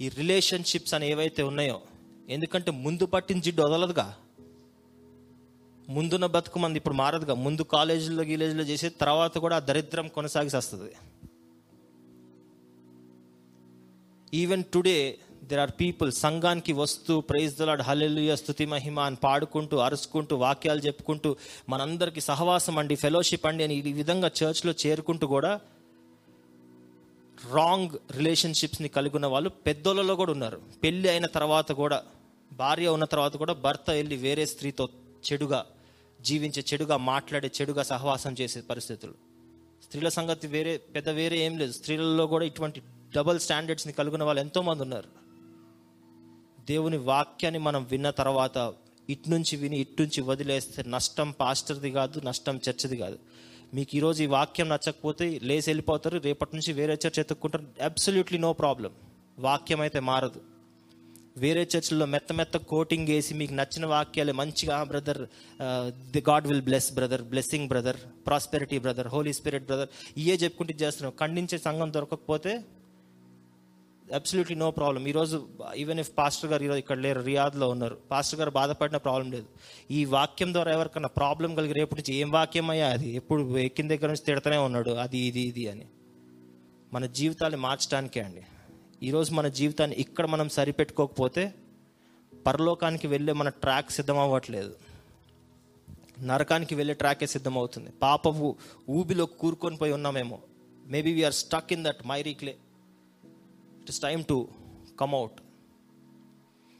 ఈ రిలేషన్షిప్స్ అని ఏవైతే ఉన్నాయో ఎందుకంటే ముందు పట్టిన జిడ్డు వదలదుగా. ముందున్న బతుకు మంది ఇప్పుడు మారదుగా. ముందు కాలేజీలో గిలేజీలో చేసే తర్వాత కూడా ఆ దరిద్రం కొనసాగిస్తుంది even today there are people సంఘానికి వస్తూ ప్రైజ్ దలాడ్ హల్లెలూయ స్థుతి మహిమ అని పాడుకుంటూ అరుచుకుంటూ వాక్యాలు చెప్పుకుంటూ మనందరికి సహవాసం అండి ఫెలోషిప్ అండి అని ఈ విధంగా చర్చ్లో చేరుకుంటూ కూడా రాంగ్ రిలేషన్షిప్స్ని కలిగి ఉన్న వాళ్ళు పెద్దోళ్ళలో కూడా ఉన్నారు. పెళ్ళి అయిన తర్వాత కూడా భార్య ఉన్న తర్వాత కూడా భర్త వెళ్ళి వేరే స్త్రీతో చెడుగా జీవించే చెడుగా మాట్లాడే చెడుగా సహవాసం చేసే పరిస్థితులు. స్త్రీల సంగతి వేరే పెద్ద వేరే ఏం లేదు. స్త్రీలలో కూడా ఇటువంటి డబల్ స్టాండర్డ్స్ని కలిగిన వాళ్ళు ఎంతోమంది ఉన్నారు. దేవుని వాక్యాన్ని మనం విన్న తర్వాత ఇట్నుంచి విని ఇటు నుంచి వదిలేస్తే నష్టం పాస్టర్ది కాదు నష్టం చర్చది కాదు. మీకు ఈరోజు ఈ వాక్యం నచ్చకపోతే లేచి వెళ్ళిపోతారు రేపటి నుంచి వేరే చర్చ ఎత్తుక్కుంటారు అబ్సల్యూట్లీ నో ప్రాబ్లం వాక్యం అయితే మారదు. వేరే చర్చిల్లో మెత్త మెత్త కోటింగ్ వేసి మీకు నచ్చిన వాక్యాలు మంచిగా brother the God will bless brother blessing brother prosperity brother Holy Spirit brother ఇయే చెప్పుకుంటే చేస్తున్నాం ఖండించే సంఘం దొరకకపోతే అబ్సల్యూట్లీ నో ప్రాబ్లం ఈరోజు ఈవెన్ ఇఫ్ పాస్టర్ గారు ఈరోజు ఇక్కడ లేరు రియాద్లో ఉన్నారు పాస్టర్ గారు బాధపడిన ప్రాబ్లం లేదు. ఈ వాక్యం ద్వారా ఎవరికన్నా ప్రాబ్లం కలిగి రేపటి నుంచి ఏం వాక్యం అయ్యా అది? ఎప్పుడు ఎక్కిన దగ్గర నుంచి తిడతానే ఉన్నాడు అది ఇది ఇది అని. మన జీవితాన్ని మార్చడానికే అండి. ఈరోజు మన జీవితాన్ని ఇక్కడ మనం సరిపెట్టుకోకపోతే పరలోకానికి వెళ్ళే మన ట్రాక్ సిద్ధం అవ్వట్లేదు నరకానికి వెళ్ళే ట్రాకే సిద్ధమవుతుంది. పాపపు ఊబిలో కూరుకొని పోయి ఉన్నామేమో. Maybe we are stuck in that miry clay it is time to come out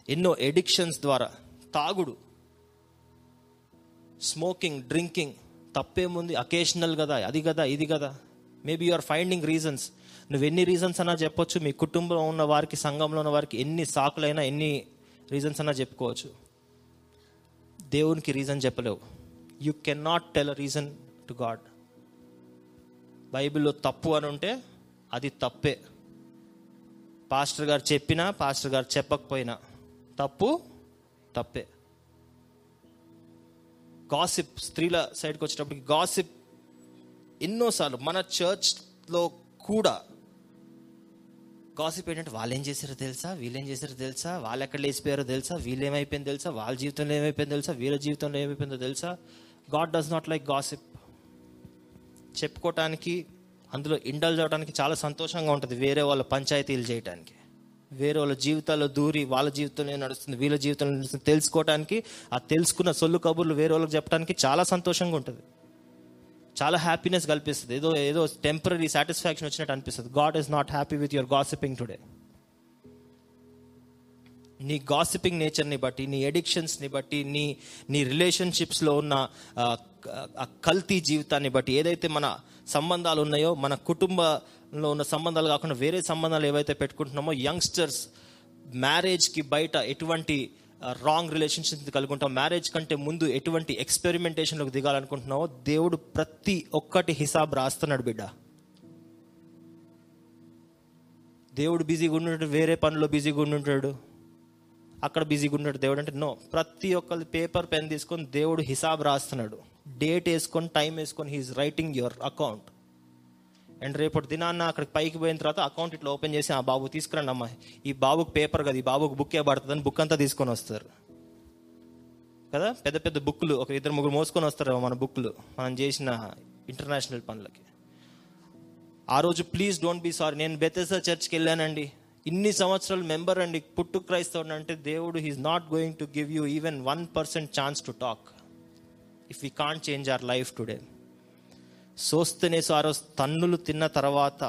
ఎన్నో ఎడిక్షన్స్ ద్వారా తాగుడు. స్మోకింగ్ డ్రింకింగ్ తప్పేముంది? అకేషనల్ కదా అది కదా ఇది కదా. Maybe you are finding reasons నువ్వు ఎన్ని రీజన్స్ అన్నా చెప్పొచ్చు. మీ కుటుంబంలో ఉన్న వారికి సంఘంలో ఉన్న వారికి ఎన్ని సాకులైనా ఎన్ని రీజన్స్ అన్నా చెప్పుకోవచ్చు. దేవునికి రీజన్ చెప్పలేవు. You can not tell reason to God బైబిల్లో తప్పు అని ఉంటే అది తప్పే. పాస్టర్ గారు చెప్పినా పాస్టర్ గారు చెప్పకపోయినా తప్పు తప్పే. గాసిప్ స్త్రీల సైడ్కి వచ్చేటప్పటికి గాసిప్ ఎన్నోసార్లు మన చర్చ్లో కూడా గాసిప్ ఏంటంటే వాళ్ళు ఏం చేశారో తెలుసా? వీళ్ళేం ఏం చేశారో తెలుసా? వాళ్ళు ఎక్కడ లేచిపోయారో తెలుసా? వీళ్ళేమైపోయిందో తెలుసా? వాళ్ళ జీవితంలో ఏమైపోయిందో తెలుసా? వీళ్ళ జీవితంలో ఏమైపోయిందో తెలుసా? God does not like gossip. చెప్పుకోవటానికి అందులో ఇండల్జ్ అవడానికి చాలా సంతోషంగా ఉంటుంది వేరే వాళ్ళ పంచాయతీలు చేయడానికి వేరే వాళ్ళ జీవితాల్లో దూరి వాళ్ళ జీవితంలో నడుస్తుంది వీళ్ళ జీవితంలో నడుస్తుంది తెలుసుకోవటానికి ఆ తెలుసుకున్న సొల్లు కబుర్లు వేరే వాళ్ళకి చెప్పడానికి చాలా సంతోషంగా ఉంటుంది. చాలా హ్యాపీనెస్ కల్పిస్తుంది. ఏదో ఏదో టెంపరీ సాటిస్ఫాక్షన్ వచ్చినట్టు అనిపిస్తుంది. God is not happy with your gossiping today నీ గాసిపింగ్ నేచర్ని బట్టి నీ ఎడిక్షన్స్ని బట్టి నీ నీ రిలేషన్షిప్స్లో ఉన్న ఆ, కల్తీ జీవితాన్ని బట్టి ఏదైతే మన సంబంధాలు ఉన్నాయో మన కుటుంబంలో ఉన్న సంబంధాలు కాకుండా వేరే సంబంధాలు ఏవైతే పెట్టుకుంటున్నామో యంగ్స్టర్స్ మ్యారేజ్కి బయట ఎటువంటి రాంగ్ రిలేషన్షిప్ కలిగి ఉంటాం. మ్యారేజ్ కంటే ముందు ఎటువంటి ఎక్స్పెరిమెంటేషన్లోకి దిగాలనుకుంటున్నావో దేవుడు ప్రతి ఒక్కటి హిసాబ్ రాస్తున్నాడు బిడ్డ. దేవుడు బిజీగా ఉండుంటాడు వేరే పనిలో బిజీగా ఉండుంటాడు. అక్కడ బిజీగా ఉన్నాడు దేవుడు అంటే నో ప్రతి ఒక్కరి పేపర్ పెన్ తీసుకొని దేవుడు హిసాబ్ రాస్తున్నాడు. డేట్ వేసుకొని టైం వేసుకొని he is writing your account and రేపటి దినాన్న అక్కడికి పైకి పోయిన తర్వాత అకౌంట్ ఇట్లా ఓపెన్ చేసి ఆ బాబు తీసుకురండి అమ్మా. ఈ బాబుకు పేపర్ కదా ఈ బాబుకి బుక్ ఏ పడుతుందని బుక్ అంతా తీసుకొని వస్తారు. కదా? పెద్ద పెద్ద బుక్లు ఒక ఇద్దరు ముగ్గురు మోసుకొని వస్తారు మన బుక్లు మనం చేసిన ఇంటర్నేషనల్ పనులకి. ఆ రోజు ప్లీజ్ డోంట్ బీ సారీ నేను బెతెసా చర్చ్కి వెళ్ళానండి. ఇన్ని సంవత్సరాలు మెంబర్ అండి. పుట్టు క్రైస్తవుడు అంటే దేవుడు he is not going to give you even one percent chance to talk if we can't change our life today సోస్తనేసు ఆ రోజు తన్నులు తిన్న తర్వాత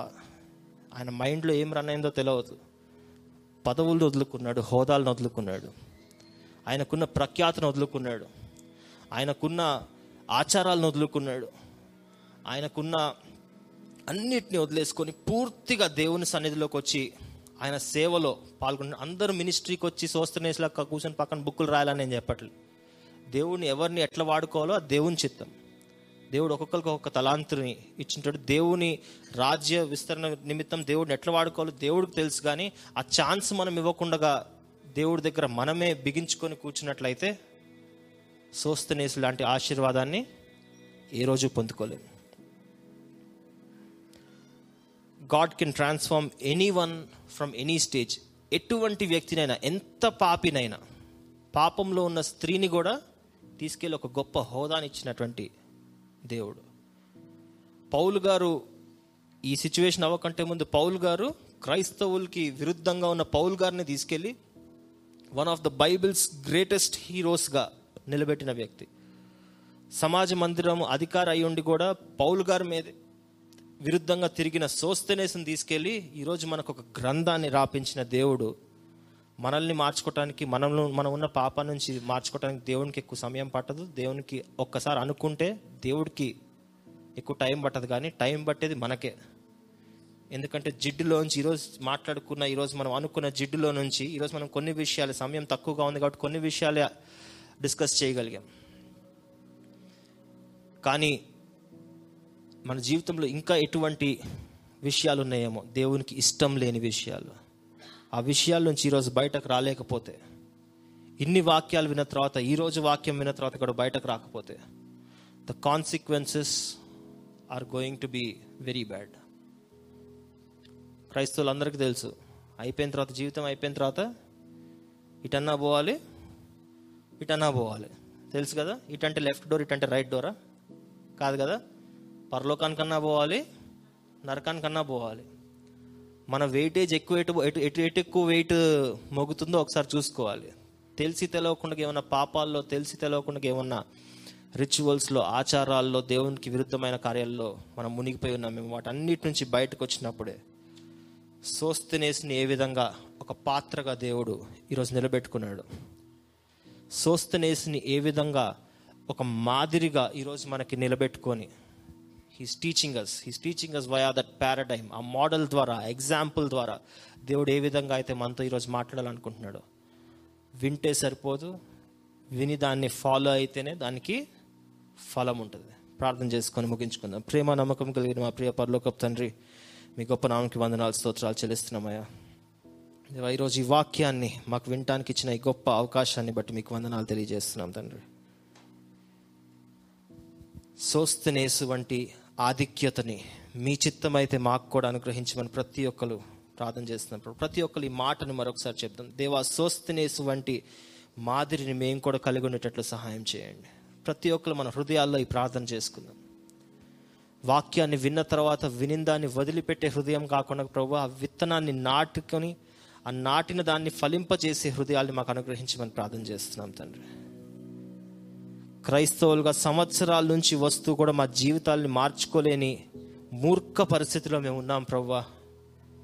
ఆయన మైండ్లో ఏం రన్ అయిందో తెలియదు పదవులు వదులుకున్నాడు హోదాలను వదులుకున్నాడు. ఆయనకున్న ప్రఖ్యాతను వదులుకున్నాడు. ఆయనకున్న ఆచారాలను వదులుకున్నాడు. ఆయనకున్న అన్నిటిని వదిలేసుకొని పూర్తిగా దేవుని సన్నిధిలోకి వచ్చి ఆయన సేవలో పాల్గొన్న అందరూ మినిస్ట్రీకి వచ్చి సోస్తనేసిలా కూర్చొని పక్కన బుక్కులు రాయాలని నేను చెప్పట్లేదు. దేవుడిని ఎవరిని ఎట్లా వాడుకోవాలో అది దేవుని చిత్తం. దేవుడు ఒక్కొక్కరికి ఒక్కొక్క తలాంతుని ఇచ్చింటాడు. దేవుని రాజ్య విస్తరణ నిమిత్తం దేవుడిని ఎట్లా వాడుకోవాలో దేవుడికి తెలుసు కానీ ఆ ఛాన్స్ మనం ఇవ్వకుండా దేవుడి దగ్గర మనమే బిగించుకొని కూర్చున్నట్లయితే సోస్తనేసు లాంటి ఆశీర్వాదాన్ని ఏ రోజు పొందుకోలేము God can transform anyone from any stage. ఎటువంటి వ్యక్తినైనా ఎంత పాపినైనా పాపంలో ఉన్న స్త్రీని కూడా తీసుకెళ్ళి ఒక గొప్ప హోదాని ఇచ్చినటువంటి దేవుడు. పౌలు గారు ఈ సిచ్యువేషన్ అవ్వకంటే ముందు పౌలు గారు క్రైస్తవులకి విరుద్ధంగా ఉన్న పౌలు గారిని తీసుకెళ్ళి one of the Bible's greatest హీరోస్గా నిలబెట్టిన వ్యక్తి. సమాజ మందిరం అధికారి అయి ఉండి కూడా పౌలు గారి మీద విరుద్ధంగా తిరిగిన సోస్తనేసుని తీసుకెళ్ళి ఈరోజు మనకు ఒక గ్రంథాన్ని రాపించిన దేవుడు మనల్ని మార్చుకోవటానికి మనల్ని మనం ఉన్న పాప నుంచి మార్చుకోవటానికి దేవునికి ఎక్కువ సమయం పట్టదు. దేవునికి ఒక్కసారి అనుకుంటే దేవుడికి ఎక్కువ టైం పట్టదు కానీ టైం పట్టేది మనకే. ఎందుకంటే జిడ్డులోంచి ఈరోజు మాట్లాడుకున్న ఈరోజు మనం అనుకున్న జిడ్డులో నుంచి ఈరోజు మనం కొన్ని విషయాలు సమయం తక్కువగా ఉంది కాబట్టి కొన్ని విషయాలు డిస్కస్ చేయగలిగాం. కానీ మన జీవితంలో ఇంకా ఎటువంటి విషయాలు ఉన్నాయేమో? దేవునికి ఇష్టం లేని విషయాలు. ఆ విషయాల నుంచి ఈరోజు బయటకు రాలేకపోతే ఇన్ని వాక్యాలు విన్న తర్వాత ఈరోజు వాక్యం విన్న తర్వాత కూడా బయటకు రాకపోతే the consequences are going to be very bad క్రైస్తవులందరికీ తెలుసు అయిపోయిన తర్వాత జీవితం అయిపోయిన తర్వాత ఇటన్నా పోవాలి ఇటన్నా పోవాలి. తెలుసు కదా ఇటంటే లెఫ్ట్ డోర్ ఇటంటే రైట్ డోరా? కాదు కదా పరలోకానికన్నా పోవాలి నరకానికన్నా పోవాలి. మన వెయిటేజ్ ఎక్కువ ఎటు ఎటు ఎటు ఎటు ఎక్కువ వెయిట్ మొగుతుందో ఒకసారి చూసుకోవాలి. తెలిసి తెలవకుండా ఏమన్నా పాపాల్లో తెలిసి తెలవకుండా ఏమన్నా రిచువల్స్లో ఆచారాల్లో దేవునికి విరుద్ధమైన కార్యాల్లో మనం మునిగిపోయి ఉన్నాం. మేము వాటన్నిటి నుంచి బయటకు వచ్చినప్పుడే సోస్తనేసిని ఏ విధంగా ఒక పాత్రగా దేవుడు ఈరోజు నిలబెట్టుకున్నాడు. సోస్తనేసిని ఏ విధంగా ఒక మాదిరిగా ఈరోజు మనకి నిలబెట్టుకొని his teaching us his teaching us via that paradigm ఆ మోడల్ ద్వారా ఎగ్జాంపుల్ ద్వారా. దేవుడు ఏ విధంగా అయితే మనతో ఈరోజు మాట్లాడాలనుకుంటున్నాడో. వింటే సరిపోదు విని దాన్ని ఫాలో అయితేనే దానికి ఫలం ఉంటుంది. ప్రార్థన చేసుకొని ముగించుకుందాం. ప్రేమ నమ్మకం కలిగిన మా ప్రియ పరలోకపు తండ్రి మీ గొప్ప నామకి వందనాలు స్తోత్రాలు చెల్లిస్తున్నామయ్యా. ఈరోజు ఈ వాక్యాన్ని మాకు వినటానికి ఇచ్చిన ఈ గొప్ప అవకాశాన్ని బట్టి మీకు వందనాలు తెలియజేస్తున్నాం తండ్రి. సోస్తనేసు వంటి ఆధిక్యతని మీ చిత్తమైతే మాకు కూడా అనుగ్రహించమని ప్రతి ఒక్కరు ప్రార్థన చేస్తున్నప్పుడు ప్రభు. ప్రతి ఒక్కరు ఈ మాటను మరొకసారి చెప్తాం దేవా స్వస్తినేసు వంటి మాదిరిని మేము కూడా కలిగి ఉండేటట్లు సహాయం చేయండి. ప్రతి ఒక్కరు మన హృదయాల్లో ఈ ప్రార్థన చేసుకుందాం. వాక్యాన్ని విన్న తర్వాత వినిందాన్ని వదిలిపెట్టే హృదయం కాకుండా ప్రభు ఆ విత్తనాన్ని నాటుకొని ఆ నాటిన దాన్ని ఫలింపజేసే హృదయాల్ని మాకు అనుగ్రహించమని ప్రార్థన చేస్తున్నాం తండ్రి. క్రైస్తవులుగా సంవత్సరాల నుంచి వస్తూ కూడా మా జీవితాల్ని మార్చుకోలేని మూర్ఖ పరిస్థితిలో మేము ఉన్నాం ప్రవ్వా.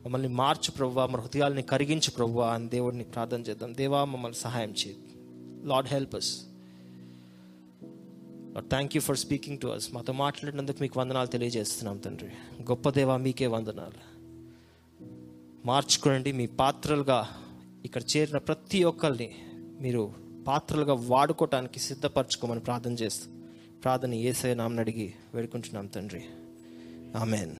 మమ్మల్ని మార్చు ప్రవ్వా మన హృదయాల్ని కరిగించు ప్రవ్వా అని దేవుడిని ప్రార్థన చేద్దాం. దేవా మమ్మల్ని సహాయం చేయి. Lord help us thank you for speaking to us మాతో మాట్లాడినందుకు మీకు వందనాలు తెలియజేస్తున్నాం తండ్రి. గొప్ప దేవా మీకే వందనాలు. మార్చుకోండి మీ పాత్రలుగా ఇక్కడ చేరిన ప్రతి ఒక్కరిని మీరు పాత్రలుగా వాడుకోవటానికి సిద్ధపరచుకోమని ప్రార్థన చేస్తూ ప్రార్థన ఏసే నామని అడిగి వేడుకుంటున్నాం తండ్రి. ఆమెన్.